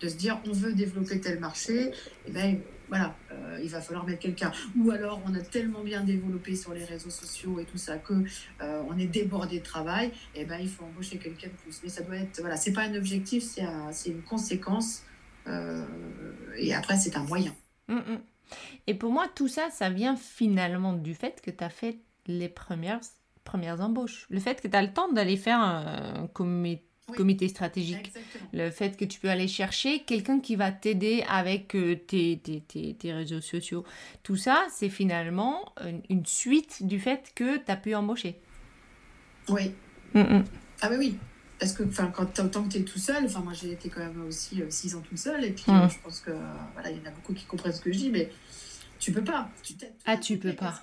De se dire on veut développer tel marché, et eh ben, voilà, euh, il va falloir mettre quelqu'un. Ou alors on a tellement bien développé sur les réseaux sociaux et tout ça que euh, on est débordé de travail, et eh ben il faut embaucher quelqu'un de plus. Mais ça doit être, voilà, c'est pas un objectif, c'est une conséquence. Euh, et après c'est un moyen. Mm, mm. Et pour moi tout ça, ça vient finalement du fait que tu as fait les premières premières embauches. Le fait que tu as le temps d'aller faire un comité comité stratégique. Le fait que tu peux aller chercher quelqu'un qui va t'aider avec euh, tes, tes, tes, réseaux sociaux. Tout ça, c'est finalement une, suite du fait que tu as pu embaucher. Oui. Mm, mm. Ah bah oui. Parce que quand tant que tu es tout seul, enfin moi j'ai été quand même aussi 6 euh, ans tout seul, et puis mm. euh, je pense que voilà, il y en a beaucoup qui comprennent ce que je dis, mais tu peux pas. Tu ah, tu peux pas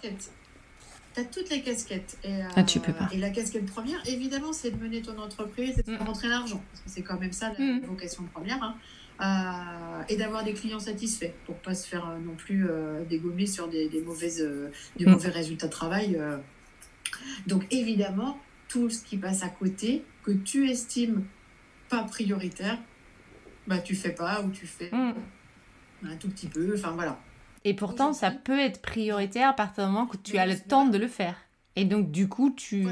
toutes les casquettes. Et, ah, tu peux pas. Et la casquette première, évidemment, c'est de mener ton entreprise et de faire mm. rentrer l'argent. Parce que c'est quand même ça la mm. vocation première. Hein. Euh, et d'avoir des clients satisfaits pour pas se faire euh, non plus euh, dégommer sur des, mauvaises, des mm. mauvais résultats de travail. Donc, évidemment, tout ce qui passe à côté, que tu estimes pas prioritaire, bah, tu fais pas ou tu fais un tout petit peu. Enfin, voilà. Et pourtant, ça peut être prioritaire à partir du moment que tu as le temps de le faire. Et donc, du coup, tu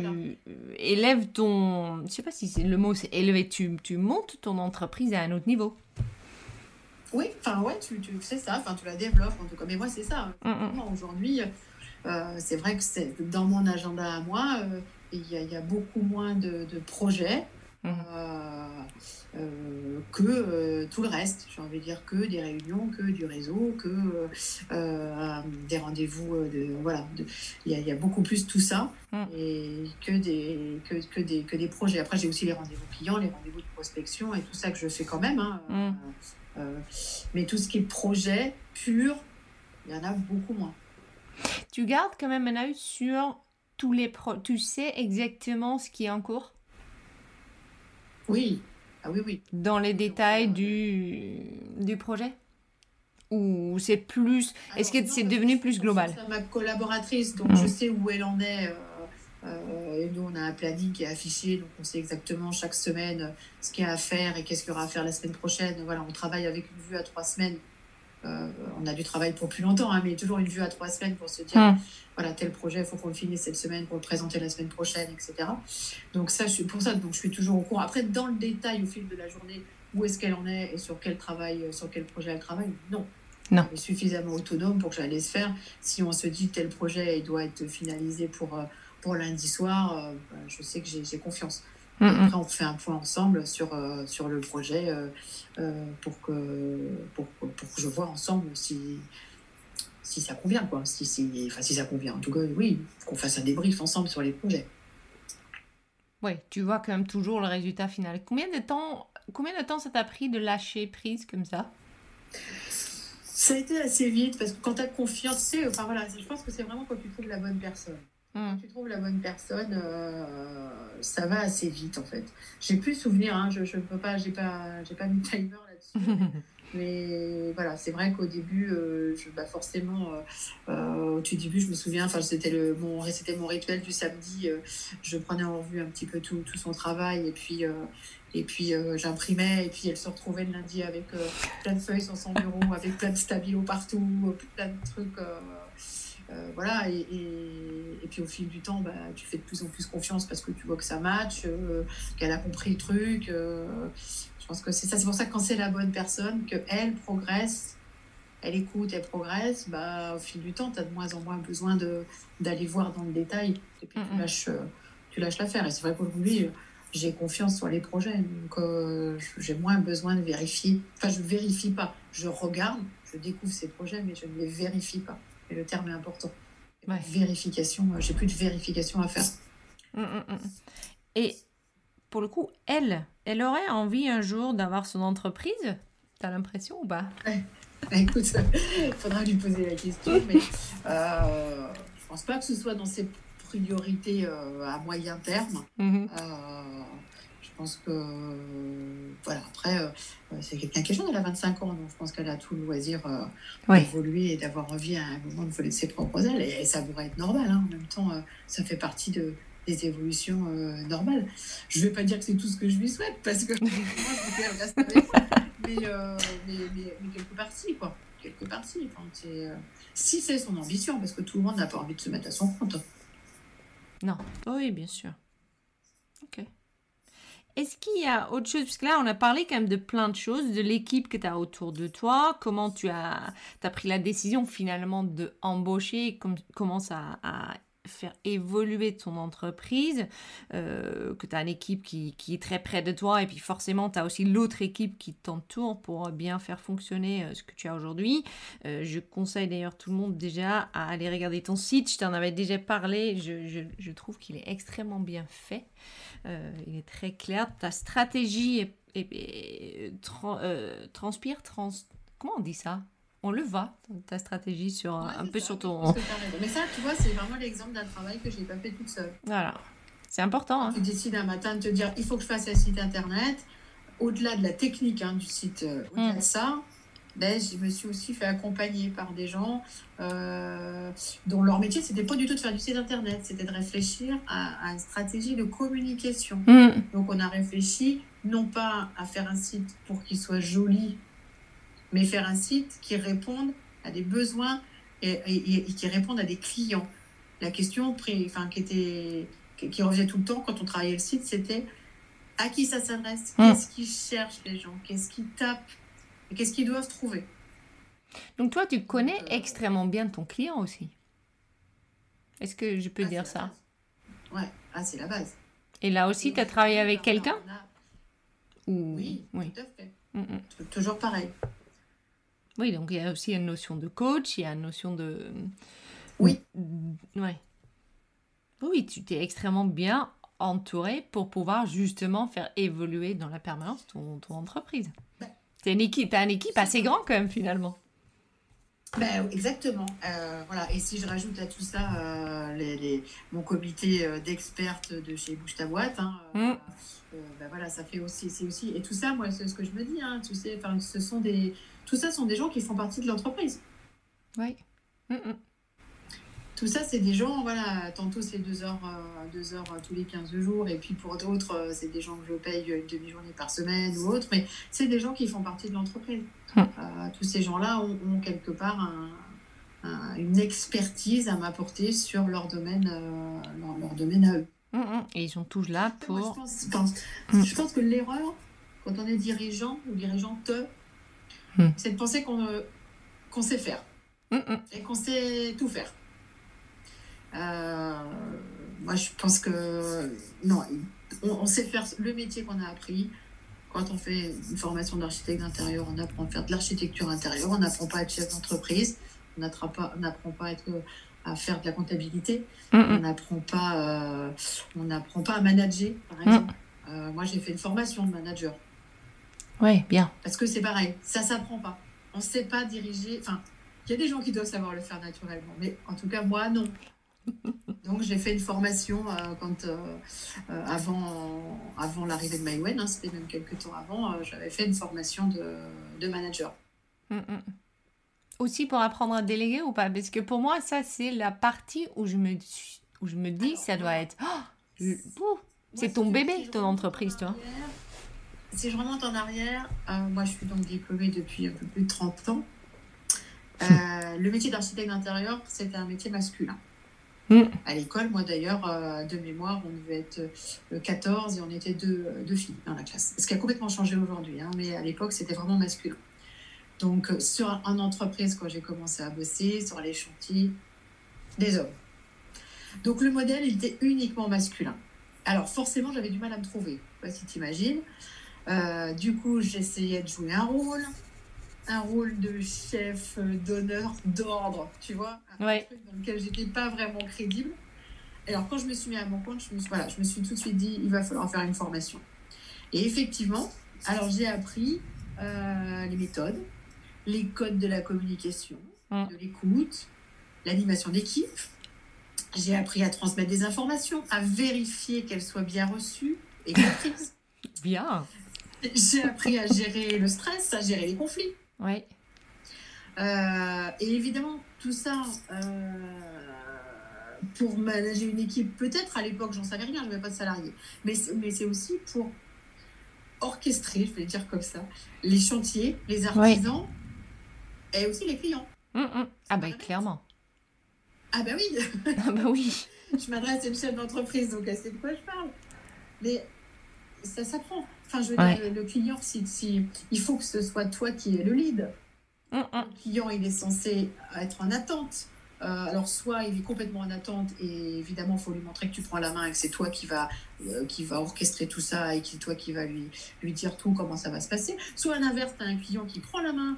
élèves ton. Je sais pas si le mot c'est élever. Tu, tu, montes ton entreprise à un autre niveau. Oui, enfin, ouais, tu, tu fais ça. Enfin, tu la développes en tout cas. Mais moi, c'est ça. Mm, mm. Aujourd'hui, euh, c'est vrai que c'est dans mon agenda à moi, euh, il y, y, a beaucoup moins de, de projets. Euh, euh, que euh, tout le reste. J'ai envie de dire que des réunions, que du réseau, que des rendez-vous. De, voilà, il y, a beaucoup plus tout ça mm. et que des, que, que, des, que des projets. Après, j'ai aussi les rendez-vous clients, les rendez-vous de prospection et tout ça que je fais quand même. Hein. Mm. mais tout ce qui est projet pur, il y en a beaucoup moins. Tu gardes quand même un œil sur tous les projets. Tu sais exactement ce qui est en cours? Oui, ah oui, oui. Dans les détails du, du projet Ou c'est plus. Est-ce que c'est devenu plus global C'est ma collaboratrice, donc je mm. sais où elle en est. Euh, euh, et nous, on a un planning qui est affiché, donc on sait exactement chaque semaine ce qu'il y a à faire et qu'est-ce qu'il y aura à faire la semaine prochaine. Voilà, on travaille avec une vue à trois semaines. Euh, on a du travail pour plus longtemps, hein, mais toujours une vue à trois semaines pour se dire, mm. voilà, tel projet, il faut qu'on le finisse cette semaine pour le présenter la semaine prochaine, etc. Donc ça, je suis pour ça, donc je suis toujours au courant. Après, dans le détail, au fil de la journée, où est-ce qu'elle en est et sur quel travail, euh, sur quel projet elle travaille, non. Non. Elle est suffisamment autonome pour que j'allais se faire. Si on se dit tel projet il doit être finalisé pour, euh, pour lundi soir, bah, je sais que j'ai confiance. Après, on fait un point ensemble sur, euh, sur le projet euh, euh, pour, que, pour, pour, que je vois ensemble si, si ça convient. Quoi. Si, si, enfin, si ça convient. En tout cas, oui, qu'on fasse un débrief ensemble sur les projets. Oui, tu vois quand même toujours le résultat final. Combien de temps, combien de temps ça t'a pris de lâcher prise comme ça? Ça a été assez vite parce que quand tu as confiance, enfin voilà, je pense que c'est vraiment quand tu trouves la bonne personne. Quand hmm. tu trouves la bonne personne, euh, ça va assez vite en fait. J'ai plus souvenir, hein, je ne peux pas, j'ai pas, j'ai pas mis de timer là-dessus. mais voilà, c'est vrai qu'au début, euh, je, bah forcément, euh, au tout début, je me souviens, enfin c'était le mon, c'était mon rituel du samedi. je prenais en revue un petit peu tout, tout son travail et puis et puis j'imprimais et puis elle se retrouvait le lundi avec plein de feuilles sur son bureau, avec plein de stabilos partout, plein de trucs. Euh, voilà, et, et, puis au fil du temps, bah, tu fais de plus en plus confiance parce que tu vois que ça match, euh, qu'elle a compris le truc. Euh, je pense que c'est ça. C'est pour ça que quand c'est la bonne personne, qu'elle progresse, elle écoute, elle progresse, bah, au fil du temps, tu as de moins en moins besoin d'aller voir dans le détail. Et puis, tu lâches, euh, tu lâches l'affaire. Et c'est vrai qu'aujourd'hui, j'ai confiance sur les projets. Donc, euh, j'ai moins besoin de vérifier. Enfin, je ne vérifie pas. Je regarde, je découvre ces projets, mais je ne les vérifie pas. Et le terme est important. Vérification, j'ai plus de vérification à faire. Hum, hum, hum. Et pour le coup, elle, elle aurait envie un jour d'avoir son entreprise? T'as l'impression ou pas? Écoute, il faudra lui poser la question, mais euh, je pense pas que ce soit dans ses priorités euh, à moyen terme. Mm-hmm. Euh, pense que, voilà, après, euh, c'est quelqu'un qui est jeune, elle a 25 ans, donc je pense qu'elle a tout le loisir d'évoluer et d'avoir envie à un moment de voler de ses propres ailes, et, ça pourrait être normal. Hein. En même temps, ça fait partie de, des évolutions normales. Je ne vais pas dire que c'est tout ce que je lui souhaite, parce que moi, je reste avec euh, mais, mais, mais, quelque part, si, quoi. Quelque part, si. Euh, si c'est son ambition, parce que tout le monde n'a pas envie de se mettre à son compte. Non, oui, bien sûr. Ok. Est-ce qu'il y a autre chose? Parce que là, on a parlé quand même de plein de choses, de l'équipe que tu as autour de toi, comment tu as, as pris la décision finalement de embaucher, comment ça a faire évoluer ton entreprise, euh, que tu as une équipe qui, qui, est très près de toi et puis forcément tu as aussi l'autre équipe qui t'entoure pour bien faire fonctionner euh, ce que tu as aujourd'hui. Euh, je conseille d'ailleurs tout le monde déjà à aller regarder ton site, je t'en avais déjà parlé, je, je, trouve qu'il est extrêmement bien fait, il est très clair, ta stratégie est, transpire, trans... comment on dit ça? On le voit, ta stratégie sur un peu sur ton. Mais ça, tu vois, c'est vraiment l'exemple d'un travail que je n'ai pas fait toute seule. Voilà. C'est important. Hein. Tu décides un matin de te dire il faut que je fasse un site internet. Au-delà de la technique hein, du site, euh, au-delà de mm. ça, ben, je me suis aussi fait accompagner par des gens euh, dont leur métier, c'était pas du tout de faire du site internet, c'était de réfléchir à, une stratégie de communication. Mm. Donc, on a réfléchi non pas à faire un site pour qu'il soit joli mais faire un site qui réponde à des besoins et, qui réponde à des clients. La question enfin, qui, était, qui, revenait tout le temps quand on travaillait le site, c'était à qui ça s'adresse? Hum. Qu'est-ce qu'ils cherchent les gens? Qu'est-ce qu'ils tapent? Qu'est-ce qu'ils doivent trouver? Donc toi, tu connais euh, extrêmement bien ton client aussi. Est-ce que je peux ah, dire ça? Ouais, ah, c'est la base. Et là aussi, tu as travaillé avec quelqu'un? Oui, oui, tout à fait. Hum, hum. Toujours pareil. Oui, donc il y a aussi une notion de coach, il y a une notion de... Oui. Ouais. Oui, tu t'es extrêmement bien entouré pour pouvoir justement faire évoluer dans la permanence ton, ton entreprise. Ben, tu une équipe, as une équipe assez grande quand même finalement. Ben, exactement. Euh, voilà. Et si je rajoute à tout ça euh, les, mon comité euh, d'expertes de chez Bouche ta boîte, hein, mm. ben, voilà, ça fait aussi, c'est aussi. Et tout ça, moi, c'est ce que je me dis. Hein, tu sais, ce sont des, tout ça sont des gens qui font partie de l'entreprise. Oui. Mm, mm. Tout ça, c'est des gens, voilà, tantôt c'est deux heures, euh, deux heures tous les 15 jours, et puis pour d'autres, euh, c'est des gens que je paye une demi-journée par semaine ou autre, mais c'est des gens qui font partie de l'entreprise. Mm. Euh, tous ces gens-là ont, quelque part une expertise à m'apporter sur leur domaine, leur, domaine à eux. Et ils sont tous là pour. je, pense, je pense que l'erreur, quand on est dirigeant ou dirigeante, Hmm. C'est de penser qu'on euh, sait faire hmm, hmm. et qu'on sait tout faire. Euh, moi, je pense que non, on, sait faire le métier qu'on a appris. Quand on fait une formation d'architecte d'intérieur, on apprend à faire de l'architecture intérieure, on n'apprend pas à être chef d'entreprise, on n'apprend pas, pas à, être, à faire de la comptabilité, on n'apprend pas, euh, on n'apprend pas à manager, par exemple. moi, j'ai fait une formation de manager. Oui, bien. Parce que c'est pareil, ça s'apprend pas. On ne sait pas diriger. Enfin, il y a des gens qui doivent savoir le faire naturellement, mais en tout cas, moi, non. Donc, j'ai fait une formation euh, quand, euh, euh, avant, avant l'arrivée de MyWen, hein, c'était même quelques temps avant, j'avais fait une formation de, de manager. Mm, mm. Aussi pour apprendre à déléguer ou pas? Parce que pour moi, ça, c'est la partie où je me, où je me dis, ça doit être. Oh, c'est ton bébé, ton entreprise, toi si je remonte en arrière, euh, moi je suis donc diplômée depuis un peu plus de 30 ans. Euh, le métier d'architecte d'intérieur, c'était un métier masculin. Hmm. À l'école, moi d'ailleurs, euh, de mémoire, on devait être 14 et on était deux, deux, filles dans la classe. Ce qui a complètement changé aujourd'hui, hein, mais à l'époque, c'était vraiment masculin. Donc, sur, en entreprise, quand j'ai commencé à bosser, sur les chantiers, des hommes. Donc, le modèle, il était uniquement masculin. Alors, forcément, j'avais du mal à me trouver. Je sais pas si tu imagines. Euh, du coup, j'essayais de jouer un rôle, un rôle de chef, d'honneur, d'ordre, tu vois, un Ouais. truc dans lequel j'étais pas vraiment crédible. Alors, quand je me suis mis à mon compte, je me suis, voilà, je me suis tout de suite dit, il va falloir faire une formation. Et effectivement, alors j'ai appris euh, les méthodes, les codes de la communication, Mm. de l'écoute, l'animation d'équipe. J'ai appris à transmettre des informations, à vérifier qu'elles soient bien reçues et comprises. Bien. J'ai appris à gérer le stress, à gérer les conflits. Ouais. Euh, et évidemment, tout ça, euh, pour manager une équipe, peut-être à l'époque, j'en savais rien, je n'avais pas de salariés. Mais, c'est- mais c'est aussi pour orchestrer, je vais le dire comme ça, les chantiers, les artisans et aussi les clients. Mm, mm. Ah ben clairement. Ah bah oui, Ah bah oui. je m'adresse à une chef d'entreprise, donc elle sait de quoi je parle. Mais ça s'apprend. Enfin, je veux Ouais. dire, le client, si, si, il faut que ce soit toi qui es le lead. Mm, mm. Le client, il est censé être en attente. Euh, alors, soit il est complètement en attente et évidemment, il faut lui montrer que tu prends la main et que c'est toi qui va, euh, qui va orchestrer tout ça et qui toi qui va lui, lui dire tout, comment ça va se passer. Soit à l'inverse, tu as un client qui prend la main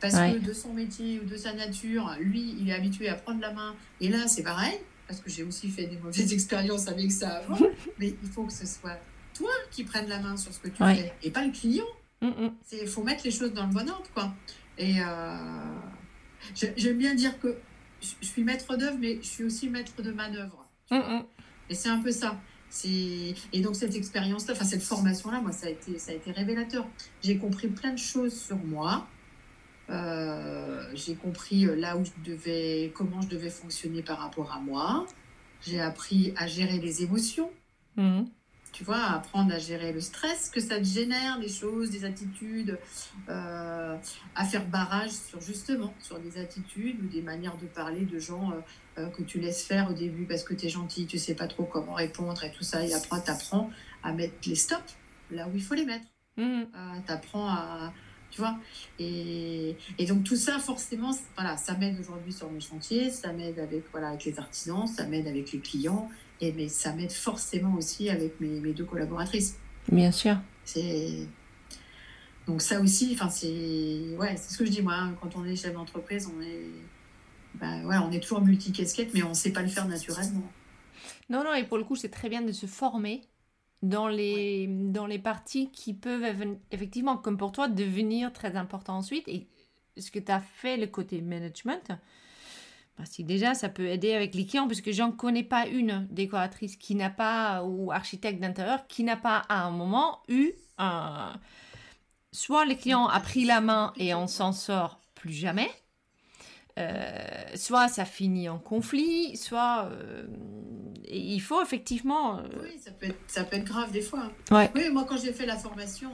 parce Ouais. que de son métier ou de sa nature, lui, il est habitué à prendre la main. Et là, c'est pareil, parce que j'ai aussi fait des mauvaises expériences avec ça avant, mais il faut que ce soit toi qui prennes la main sur ce que tu Ouais. fais et pas le client. Il faut mettre les choses dans le bon ordre, quoi. Et euh, j'ai- j'aime bien dire que je suis maître d'œuvre, mais je suis aussi maître de manœuvre. Et c'est un peu ça. C'est et donc cette expérience-là, enfin cette formation-là, moi, ça a été, ça a été révélateur. J'ai compris plein de choses sur moi. Euh, j'ai compris euh, là où je devais, comment je devais fonctionner par rapport à moi. J'ai appris à gérer les émotions Mm. Tu vois, apprendre à gérer le stress que ça te génère, des choses, des attitudes, euh, à faire barrage sur justement sur des attitudes ou des manières de parler de gens euh, euh, que tu laisses faire au début parce que tu es gentil, tu sais pas trop comment répondre et tout ça. Et après, tu apprends à mettre les stops là où il faut les mettre. Mm. tu apprends à. Tu vois et, et donc tout ça, forcément, voilà, ça m'aide aujourd'hui sur mes chantiers, ça m'aide avec, voilà, avec les artisans, ça m'aide avec les clients, et, mais ça m'aide forcément aussi avec mes, mes deux collaboratrices. Bien sûr. C'est donc ça aussi, enfin c'est ouais, c'est ce que je dis moi. hein, quand on est chef d'entreprise, on est ben, ouais, on est toujours multi-casquette, mais on sait pas le faire naturellement. Non, non, et pour le coup, c'est très bien de se former dans les, dans les parties qui peuvent effectivement, comme pour toi, devenir très important ensuite. Et ce que tu as fait, le côté management, parce que déjà, ça peut aider avec les clients, parce que j'en connais pas une décoratrice qui n'a pas, ou architecte d'intérieur, qui n'a pas à un moment eu un... Soit le client a pris la main et on s'en sort plus jamais, euh, soit ça finit en conflit, soit euh, il faut effectivement. euh, Oui, ça peut être, ça peut être grave des fois. Ouais. Oui, moi quand j'ai fait la formation,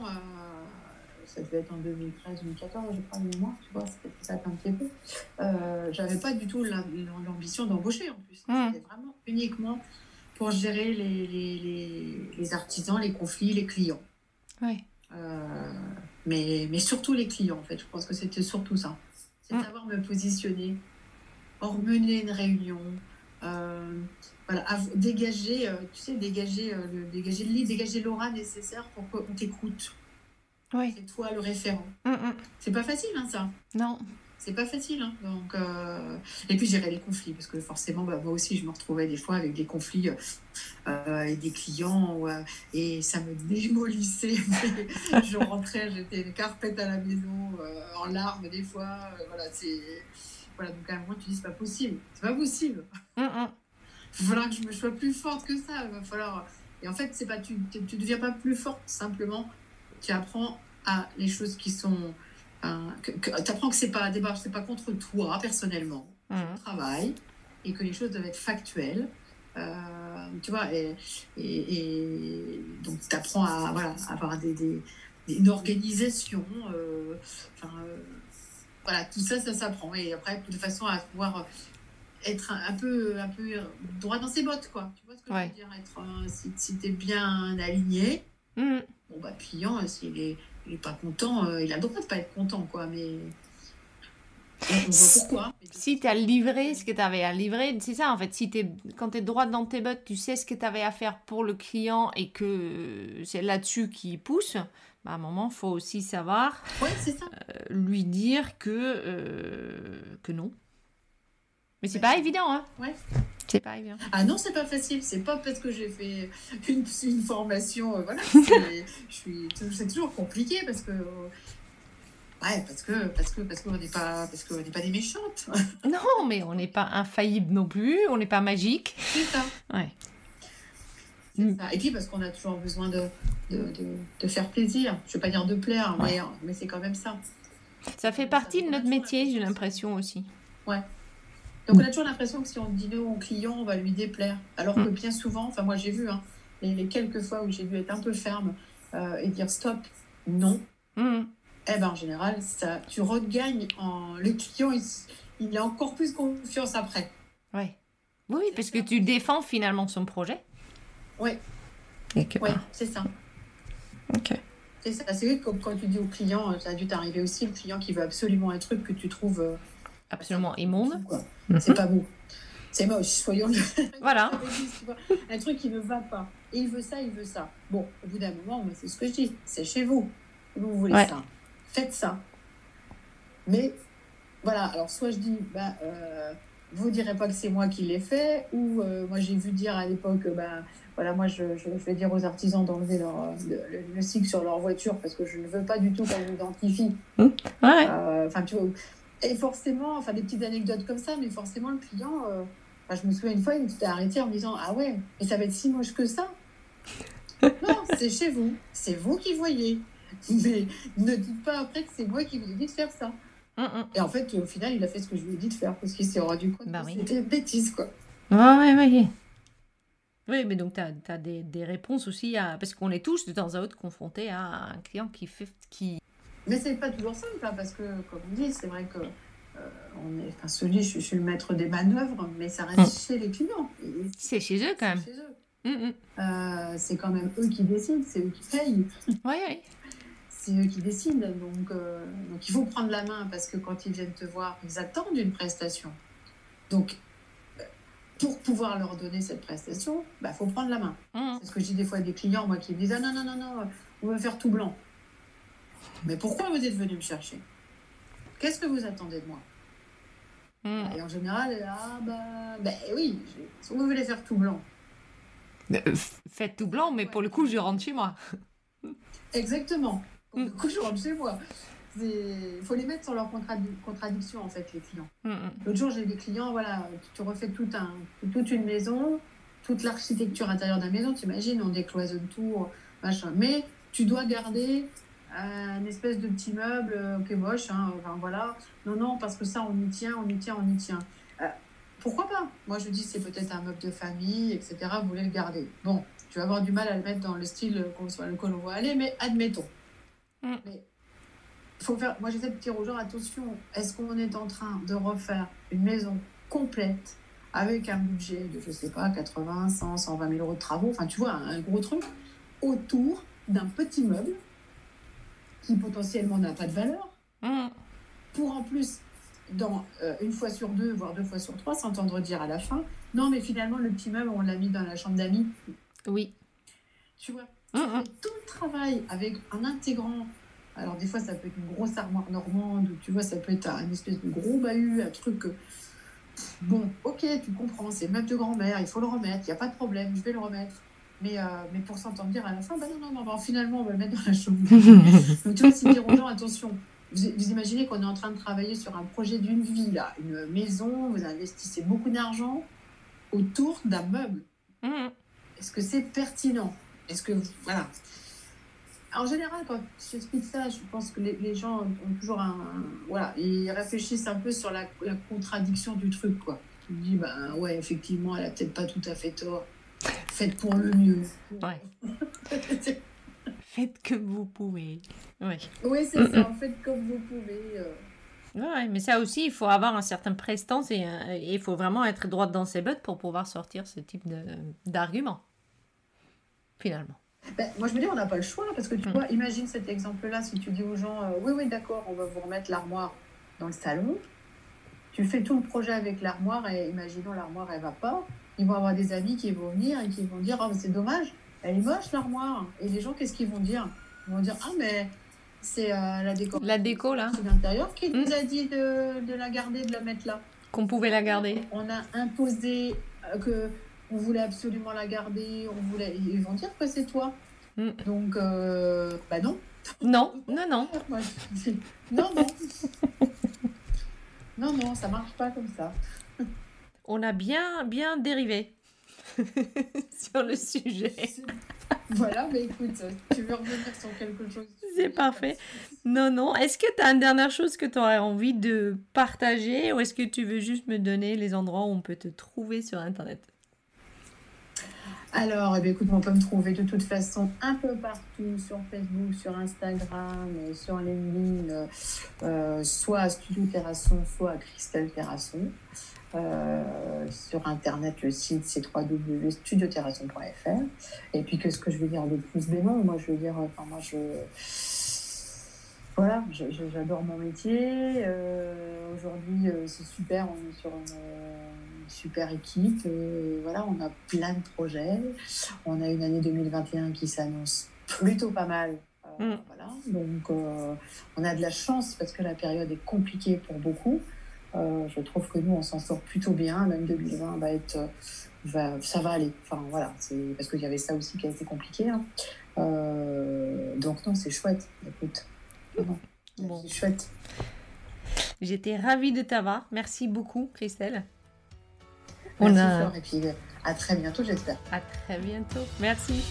ça devait être en 2013-2014, je crois, de mémoire, tu vois, c'était- ça un petit peu. Euh, J'avais pas du tout la- l'ambition d'embaucher en plus. Mm. C'était vraiment uniquement pour gérer les, les, les, les artisans, les conflits, les clients. ouais. Euh, mais, mais surtout les clients, en fait. Je pense que c'était surtout ça. C'est Mm. savoir me positionner, mener une réunion, euh, voilà, dégager, euh, tu sais, dégager, le, dégager le lit, dégager l'aura nécessaire pour qu'on t'écoute. Ouais. C'est toi le référent. Mm, mm. C'est pas facile, hein, ça. Non. C'est pas facile. hein. Donc, euh, Et puis gérer les conflits, parce que forcément, bah, moi aussi, je me retrouvais des fois avec des conflits euh, avec des clients, euh, et ça me démolissait. je rentrais, j'étais carpette à la maison, euh, en larmes des fois. voilà, c'est... Voilà, donc à un moment, tu dis, c'est pas possible. C'est pas possible. Mm, mm. Il va falloir que je me sois plus forte que ça. Il va falloir... Et en fait, c'est pas, tu ne deviens pas plus forte, simplement, tu apprends à les choses qui sont... tu apprends que c'est pas d'abord c'est pas contre toi personnellement. Mm. travail et que les choses doivent être factuelles. Euh, tu vois et, et, et donc tu apprends à voilà à avoir des, des- des- une organisation euh, enfin euh, voilà tout ça ça s'apprend. Et après de façon à pouvoir être un, un peu un peu droit dans ses bottes quoi. Tu vois ce que je Ouais. veux dire? Être si, si tu es bien aligné Mm. Bon, bah, client, euh, s'il est il est pas content, euh, il a le droit de pas être content, quoi, mais. On voit pourquoi. Si tu as livré ce que tu avais à livrer, c'est ça en fait. Si es, quand tu es droit dans tes bottes, tu sais ce que tu avais à faire pour le client et que c'est là-dessus qu'il pousse, bah, à un moment, il faut aussi savoir ouais, ça. Euh, lui dire que, euh, que non. Mais c'est pas évident, hein Ouais. C'est pas évident. Ah non, c'est pas facile. C'est pas parce que j'ai fait une, une formation. Euh, voilà. je suis, c'est toujours compliqué parce que. Ouais, parce que parce que parce qu'on n'est pas parce qu'on n'est pas des méchantes. non, mais on n'est pas infaillible non plus. On n'est pas magique. C'est ça. Ouais. Et puis parce qu'on a toujours besoin de, de, de, de, faire plaisir. Je ne vais pas dire de plaire, mais, mais c'est quand même ça. Ça fait partie de notre métier, j'ai l'impression aussi. Ouais. Donc on a toujours l'impression que si on dit non au client, on va lui déplaire. Alors que mm. bien souvent, enfin moi j'ai vu, hein, les, quelques fois où j'ai dû être un peu ferme euh, et dire stop, non, mm. eh ben en général, ça, tu regagnes en... Le client, il, il a encore plus confiance après. Ouais. Oui, parce que tu défends finalement son projet. Oui. Oui, c'est ça. Ok. C'est ça. C'est que quand tu dis au client, ça a dû t'arriver aussi, le client qui veut absolument un truc que tu trouves euh, absolument immonde. C'est pas beau. C'est moche, soyons. Voilà. un truc qui ne va pas. Et il veut ça, il veut ça. Bon, au bout d'un moment, c'est ce que je dis. C'est chez vous. Vous voulez ça. Faites ça. Mais voilà, alors soit je dis, bah, euh, vous direz pas que c'est moi qui l'ai fait, ou euh, moi j'ai vu dire à l'époque, bah, voilà, moi je, je, vais dire aux artisans d'enlever leur, le, le, cycle sur leur voiture parce que je ne veux pas du tout qu'on m'identifie. Mmh. Ouais. Euh, enfin, tu vois, et forcément, enfin des petites anecdotes comme ça, mais forcément le client, euh, je me souviens une fois, il s'était arrêté en me disant Ah ouais, mais ça va être si moche que ça Non, c'est chez vous, c'est vous qui voyez. Mais ne dites pas après que c'est moi qui vous ai dit de faire ça. Mm, mm. Et en fait, au final, il a fait ce que je lui ai dit de faire parce qu'il s'est rendu compte bah que c'était une bêtise, quoi. Ouais, ouais, ouais. Oui, mais donc tu as, des, des, réponses aussi à. Parce qu'on est tous de temps à autre confrontés à un client qui fait. Qui... Mais c'est pas toujours simple, hein, parce que, comme on dit, c'est vrai que. Euh, on est, enfin, celui, je, je, suis le maître des manœuvres, mais ça reste mm. chez les clients. C'est chez eux quand même. Chez eux. Mm, mm. Euh, c'est quand même eux qui décident, c'est eux qui payent. Oui, oui. C'est eux qui décident. Donc, euh, donc il faut prendre la main parce que quand ils viennent te voir, ils attendent une prestation. Donc pour pouvoir leur donner cette prestation, il bah, faut prendre la main. C'est ce que je dis des fois à des clients, moi, qui me disent Ah non, non, non, non, on veut faire tout blanc. Mais pourquoi vous êtes venu me chercher? Qu'est-ce que vous attendez de moi? Et en général, ah bah, ben oui, vous voulez faire tout blanc. Euh, faites tout blanc, mais pour le coup, je rentre chez moi. Exactement. Pour le coup, je rentre chez moi. Il faut les mettre sur leur contradiction, en fait, les clients. L'autre jour, j'ai des clients, voilà, tu refais tout un, toute une maison, toute l'architecture intérieure de la maison, tu imagines, on décloisonne tout, machin. Mais tu dois garder un espèce de petit meuble euh, qui est moche, hein, enfin voilà. Non, non, parce que ça, on y tient, on y tient, on y tient. Euh, pourquoi pas? Moi, je dis, c'est peut-être un meuble de famille, etc. Vous voulez le garder. Bon, tu vas avoir du mal à le mettre dans le style sur lequel on va aller, mais admettons. Mm. Mais faut faire. Moi, j'essaie de dire aux gens attention, est-ce qu'on est en train de refaire une maison complète avec un budget de, je sais pas, 80, 100, 120 000 euros de travaux, enfin, tu vois, un gros truc, autour d'un petit meuble qui potentiellement n'a pas de valeur, mmh. pour en plus, dans, euh, une fois sur deux, voire deux fois sur trois, s'entendre dire à la fin, non, mais finalement, le petit meuble, on l'a mis dans la chambre d'amis. Oui. Tu vois, mmh, mmh. tout le travail avec un intégrant. Alors, des fois, ça peut être une grosse armoire normande, tu vois, ça peut être un espèce de gros bahut, un truc. Bon, ok, tu comprends, c'est le meuble de grand-mère, il faut le remettre, il n'y a pas de problème, je vais le remettre. Mais, euh, mais pour s'entendre dire à la fin, bah non, non, non, finalement, on va le mettre dans la chambre. Donc, tu vois, c'est dire aux gens, attention, vous, imaginez qu'on est en train de travailler sur un projet d'une vie, là, une maison, vous investissez beaucoup d'argent autour d'un meuble. Mmh. Est-ce que c'est pertinent? Est-ce que, voilà. En général, quand j'explique ça, je pense que les, les, gens ont toujours un, Voilà, ils réfléchissent un peu sur la, la contradiction du truc, quoi. Ils disent, ben ouais, effectivement, elle a peut-être pas tout à fait tort. Faites pour le mieux. Ouais. Faites comme vous pouvez. Ouais. Oui, c'est ça. Faites comme vous pouvez. Euh. Ouais, mais ça aussi, il faut avoir un certain prestance et, euh, il faut vraiment être droite dans ses bottes pour pouvoir sortir ce type d'argument. Finalement. ben, moi, je me dis, on n'a pas le choix, parce que tu Mm. vois, imagine cet exemple-là, si tu dis aux gens, euh, oui, oui, d'accord, on va vous remettre l'armoire dans le salon, tu fais tout le projet avec l'armoire, et imaginons l'armoire, elle va pas, ils vont avoir des amis qui vont venir et qui vont dire, oh, c'est dommage, elle est moche l'armoire. Et les gens, qu'est-ce qu'ils vont dire? Ils vont dire, ah, mais c'est euh, la déco. La déco, là. C'est l'intérieur qui nous Mm. a dit de, de la garder, de la mettre là. Qu'on pouvait la garder. On a imposé euh, que on voulait absolument la garder, on voulait. Ils vont dire que c'est toi. Mm. Donc, euh, bah non. Non, non, non. Moi, je dis, non, non. non, non, ça marche pas comme ça. On a bien, bien dérivé sur le sujet. Voilà, mais écoute, tu veux revenir sur quelque chose C'est parfait. Non, non. Est-ce que tu as une dernière chose que tu aurais envie de partager ou est-ce que tu veux juste me donner les endroits où on peut te trouver sur Internet? Alors, eh bien, écoute, on peut me trouver de toute façon un peu partout sur Facebook, sur Instagram, et sur LinkedIn, euh, euh, soit à Studio Terrasson, soit à Christelle Terrasson. Euh, sur Internet, le site c'est www.studioterrasson.fr. Et puis, qu'est-ce que je veux dire de plus non, moi, je veux dire, enfin, moi, je. Voilà, j'adore mon métier. Euh, Aujourd'hui, euh, c'est super, on est sur une, une super équipe. Voilà, on a plein de projets. On a une année 2021 qui s'annonce plutôt pas mal. Euh, Mm. Voilà, donc on a de la chance parce que la période est compliquée pour beaucoup. Euh, je trouve que nous, on s'en sort plutôt bien. Même 2020 va être, euh, va- ça va aller. Enfin voilà, c'est parce qu'il y avait ça aussi qui a été compliqué. hein. Euh, donc non, c'est chouette. Écoute, Bon. c'est chouette. J'étais ravie de t'avoir. Merci beaucoup, Christelle. On Merci a- Flore, et puis à très bientôt, j'espère. À très bientôt. Merci.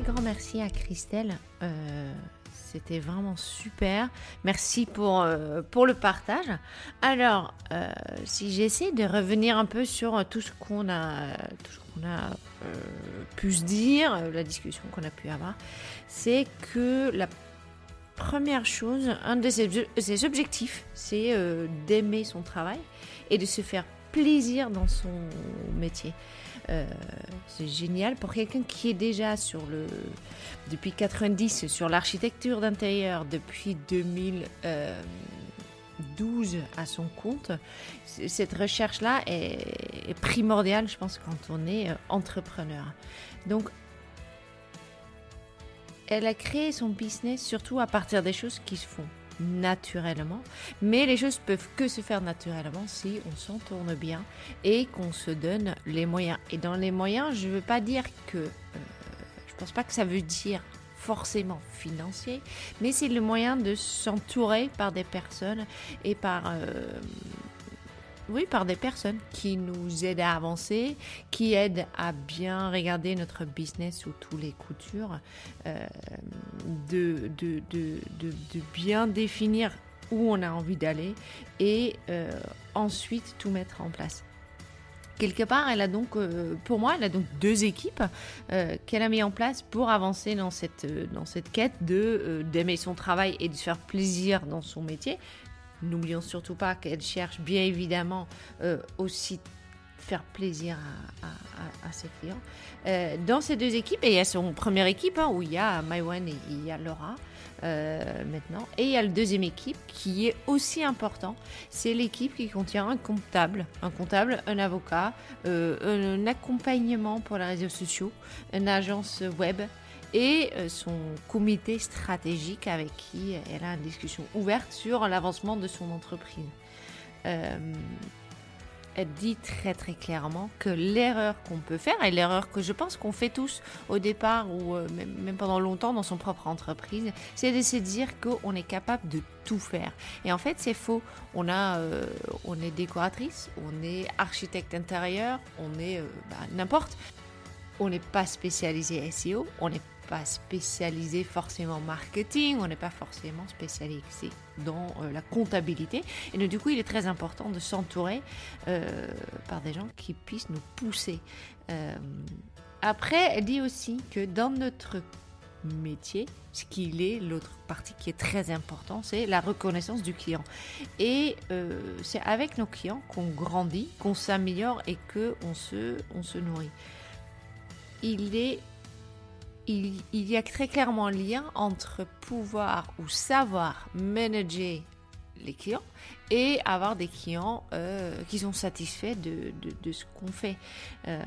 Grand merci à Christelle. Euh, C'était vraiment super. Merci pour, euh, pour le partage. Alors, euh, si j'essaie de revenir un peu sur tout ce qu'on a, tout ce qu'on a pu se dire, la discussion qu'on a pu avoir, c'est que la première chose, un de ses, ses objectifs, c'est d'aimer son travail et de se faire plaisir dans son métier. Euh, c'est génial pour quelqu'un qui est déjà sur le depuis 90 sur l'architecture d'intérieur depuis 2012 à son compte. Cette recherche là est, est primordiale, je pense, quand on est euh, entrepreneur. Donc elle a créé son business surtout à partir des choses qui se font naturellement, mais les choses peuvent que se faire naturellement si on s'entourne bien et qu'on se donne les moyens. Et dans les moyens, je ne veux pas dire que, euh, je pense pas que ça veut dire forcément financier, mais c'est le moyen de s'entourer par des personnes et par euh, oui, par des personnes qui nous aident à avancer, qui aident à bien regarder notre business sous tous les coutures, euh, de, de, de, de, bien définir où on a envie d'aller et euh, ensuite tout mettre en place. Quelque part, elle a donc, euh, pour moi, elle a donc deux équipes qu'elle a mis en place pour avancer dans cette, dans cette quête de d'aimer son travail et de se faire plaisir dans son métier. N'oublions surtout pas qu'elle cherche bien évidemment euh, aussi faire plaisir à, ses clients. Euh, dans ces deux équipes, et il y a son première équipe hein, où il y a Maïwan et il y a Laura euh, maintenant, et il y a la deuxième équipe qui est aussi important, c'est l'équipe qui contient un comptable, un comptable, un avocat, euh, un accompagnement pour les réseaux sociaux, une agence web et euh, son comité stratégique avec qui elle a une discussion ouverte sur l'avancement de son entreprise. Euh, elle dit très très clairement que l'erreur qu'on peut faire, et l'erreur que je pense qu'on fait tous au départ ou euh, même, pendant longtemps dans son propre entreprise, c'est de se dire qu'on est capable de tout faire. Et en fait, c'est faux. On, a, on est décoratrice, on est architecte intérieur, on est euh, bah, n'importe. On n'est pas spécialisé SEO, on n'est pas spécialisé forcément marketing, on n'est pas forcément spécialisé dans euh, la comptabilité. Et donc, du coup, il est très important de s'entourer euh, par des gens qui puissent nous pousser. Euh, après, elle dit aussi que dans notre métier, ce qu'il est, l'autre partie qui est très important, c'est la reconnaissance du client. Et c'est avec nos clients qu'on grandit, qu'on s'améliore et qu'on se, on se nourrit. Il est il, y a très clairement un lien entre pouvoir ou savoir manager les clients et avoir des clients euh, qui sont satisfaits de, ce qu'on fait. Euh,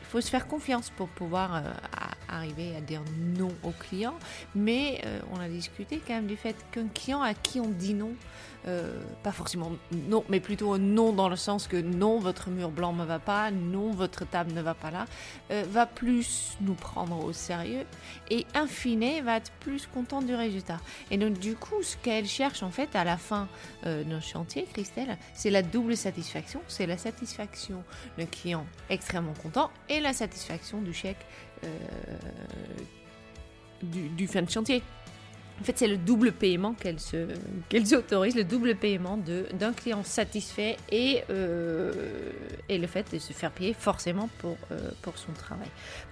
il faut se faire confiance pour pouvoir euh, arriver à dire non aux clients, mais on a discuté quand même du fait qu'un client à qui on dit non, euh, pas forcément non, mais plutôt non dans le sens que non, votre mur blanc ne va pas, non, votre table ne va pas là, euh, va plus nous prendre au sérieux et in fine va être plus content du résultat. Et donc du coup, ce qu'elle cherche en fait à la fin euh, d'un chantier, Christelle, c'est la double satisfaction, c'est la satisfaction d'un client extrêmement content et la satisfaction du chèque du, du fin de chantier. En fait, c'est le double paiement qu'elle se, qu'elle le double paiement d'un client satisfait et, euh, et le fait de se faire payer forcément pour, euh, pour son travail.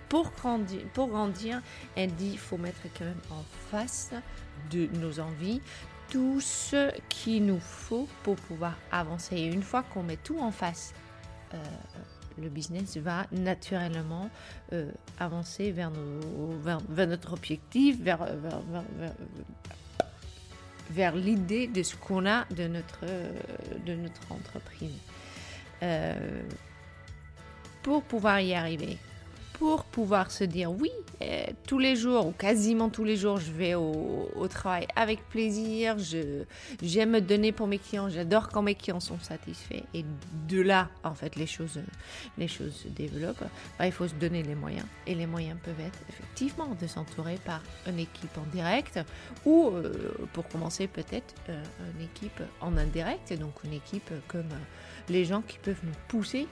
Pour grandir, pour grandir, elle dit faut mettre quand même en face de nos envies tout ce qu'il nous faut pour pouvoir avancer. Et une fois qu'on met tout en face, euh, le business va naturellement euh, avancer vers, notre objectif, vers, l'idée de ce qu'on a de notre, notre entreprise. Euh, pour pouvoir y arriver, pour pouvoir se dire oui, euh, tous les jours ou quasiment tous les jours, je vais au, travail avec plaisir, j'aime me donner pour mes clients, j'adore quand mes clients sont satisfaits. Et de là, en fait, les choses, les choses se développent. Bah, il faut se donner les moyens. Et les moyens peuvent être effectivement de s'entourer par une équipe en direct ou euh, pour commencer peut-être euh, une équipe en indirect, donc une équipe comme les gens qui peuvent nous pousser.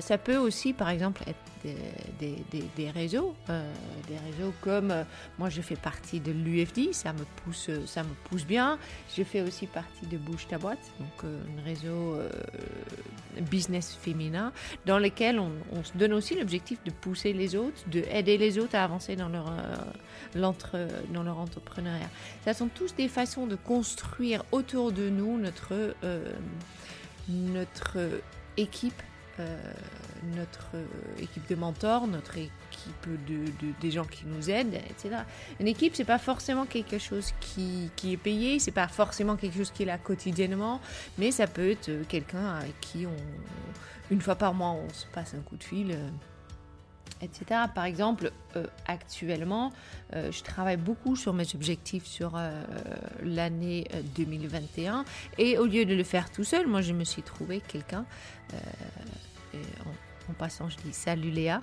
ça peut aussi, par exemple, être des, réseaux, euh, des réseaux comme euh, moi je fais partie de l'UFD, ça me pousse, ça me pousse bien. Je fais aussi partie de Bouge ta boîte, donc euh, un réseau business féminin dans lequel on, se donne aussi l'objectif de pousser les autres, de aider les autres à avancer dans leur dans leur entrepreneuriat. Ça sont tous des façons de construire autour de nous notre notre équipe euh, notre euh, équipe de mentors, notre équipe de, des gens qui nous aident, etc. Une équipe, c'est pas forcément quelque chose qui, qui est payé, c'est pas forcément quelque chose qui est là quotidiennement, mais ça peut être quelqu'un avec qui on, une fois par mois, on se passe un coup de fil. Euh, etc. Par exemple, actuellement, je travaille beaucoup sur mes objectifs sur l'année 2021 et au lieu de le faire tout seul, moi je me suis trouvé quelqu'un en, passant, je dis salut Léa,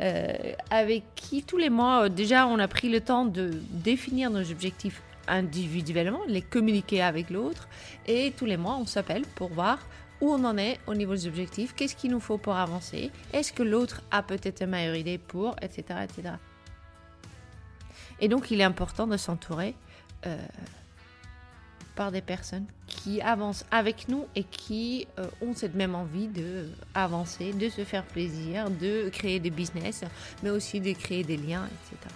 euh, avec qui tous les mois, euh, déjà, on a pris le temps de définir nos objectifs individuellement, les communiquer avec l'autre, et tous les mois, on s'appelle pour voir où on en est au niveau des objectifs, qu'est-ce qu'il nous faut pour avancer, est-ce que l'autre a peut-être une meilleure idée pour, etc., etc. Et donc, il est important de s'entourer. Euh, par des personnes qui avancent avec nous et qui euh, ont cette même envie de avancer, de se faire plaisir, de créer des business, mais aussi de créer des liens, etc.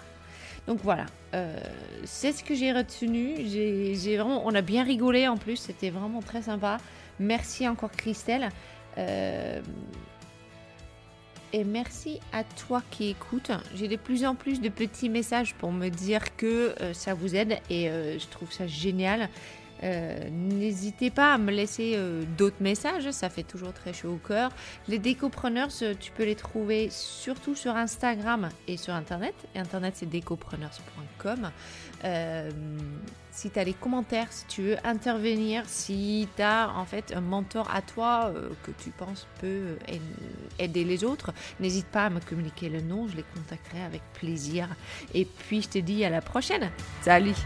Donc voilà, euh, c'est ce que j'ai retenu. J'ai vraiment, on a bien rigolé en plus, c'était vraiment très sympa. Merci encore Christelle. Euh, et merci à toi qui écoutes. J'ai de plus en plus de petits messages pour me dire que ça vous aide et je trouve ça génial. Euh, n'hésitez pas à me laisser euh, d'autres messages, ça fait toujours très chaud au cœur. Les décopreneurs, euh, tu peux les trouver surtout sur Instagram et sur Internet. Internet, c'est décopreneurs.com. si tu as les commentaires, si tu veux intervenir, si tu as en fait un mentor à toi que tu penses peut aider les autres, n'hésite pas à me communiquer le nom, je les contacterai avec plaisir. Et puis je te dis à la prochaine. Salut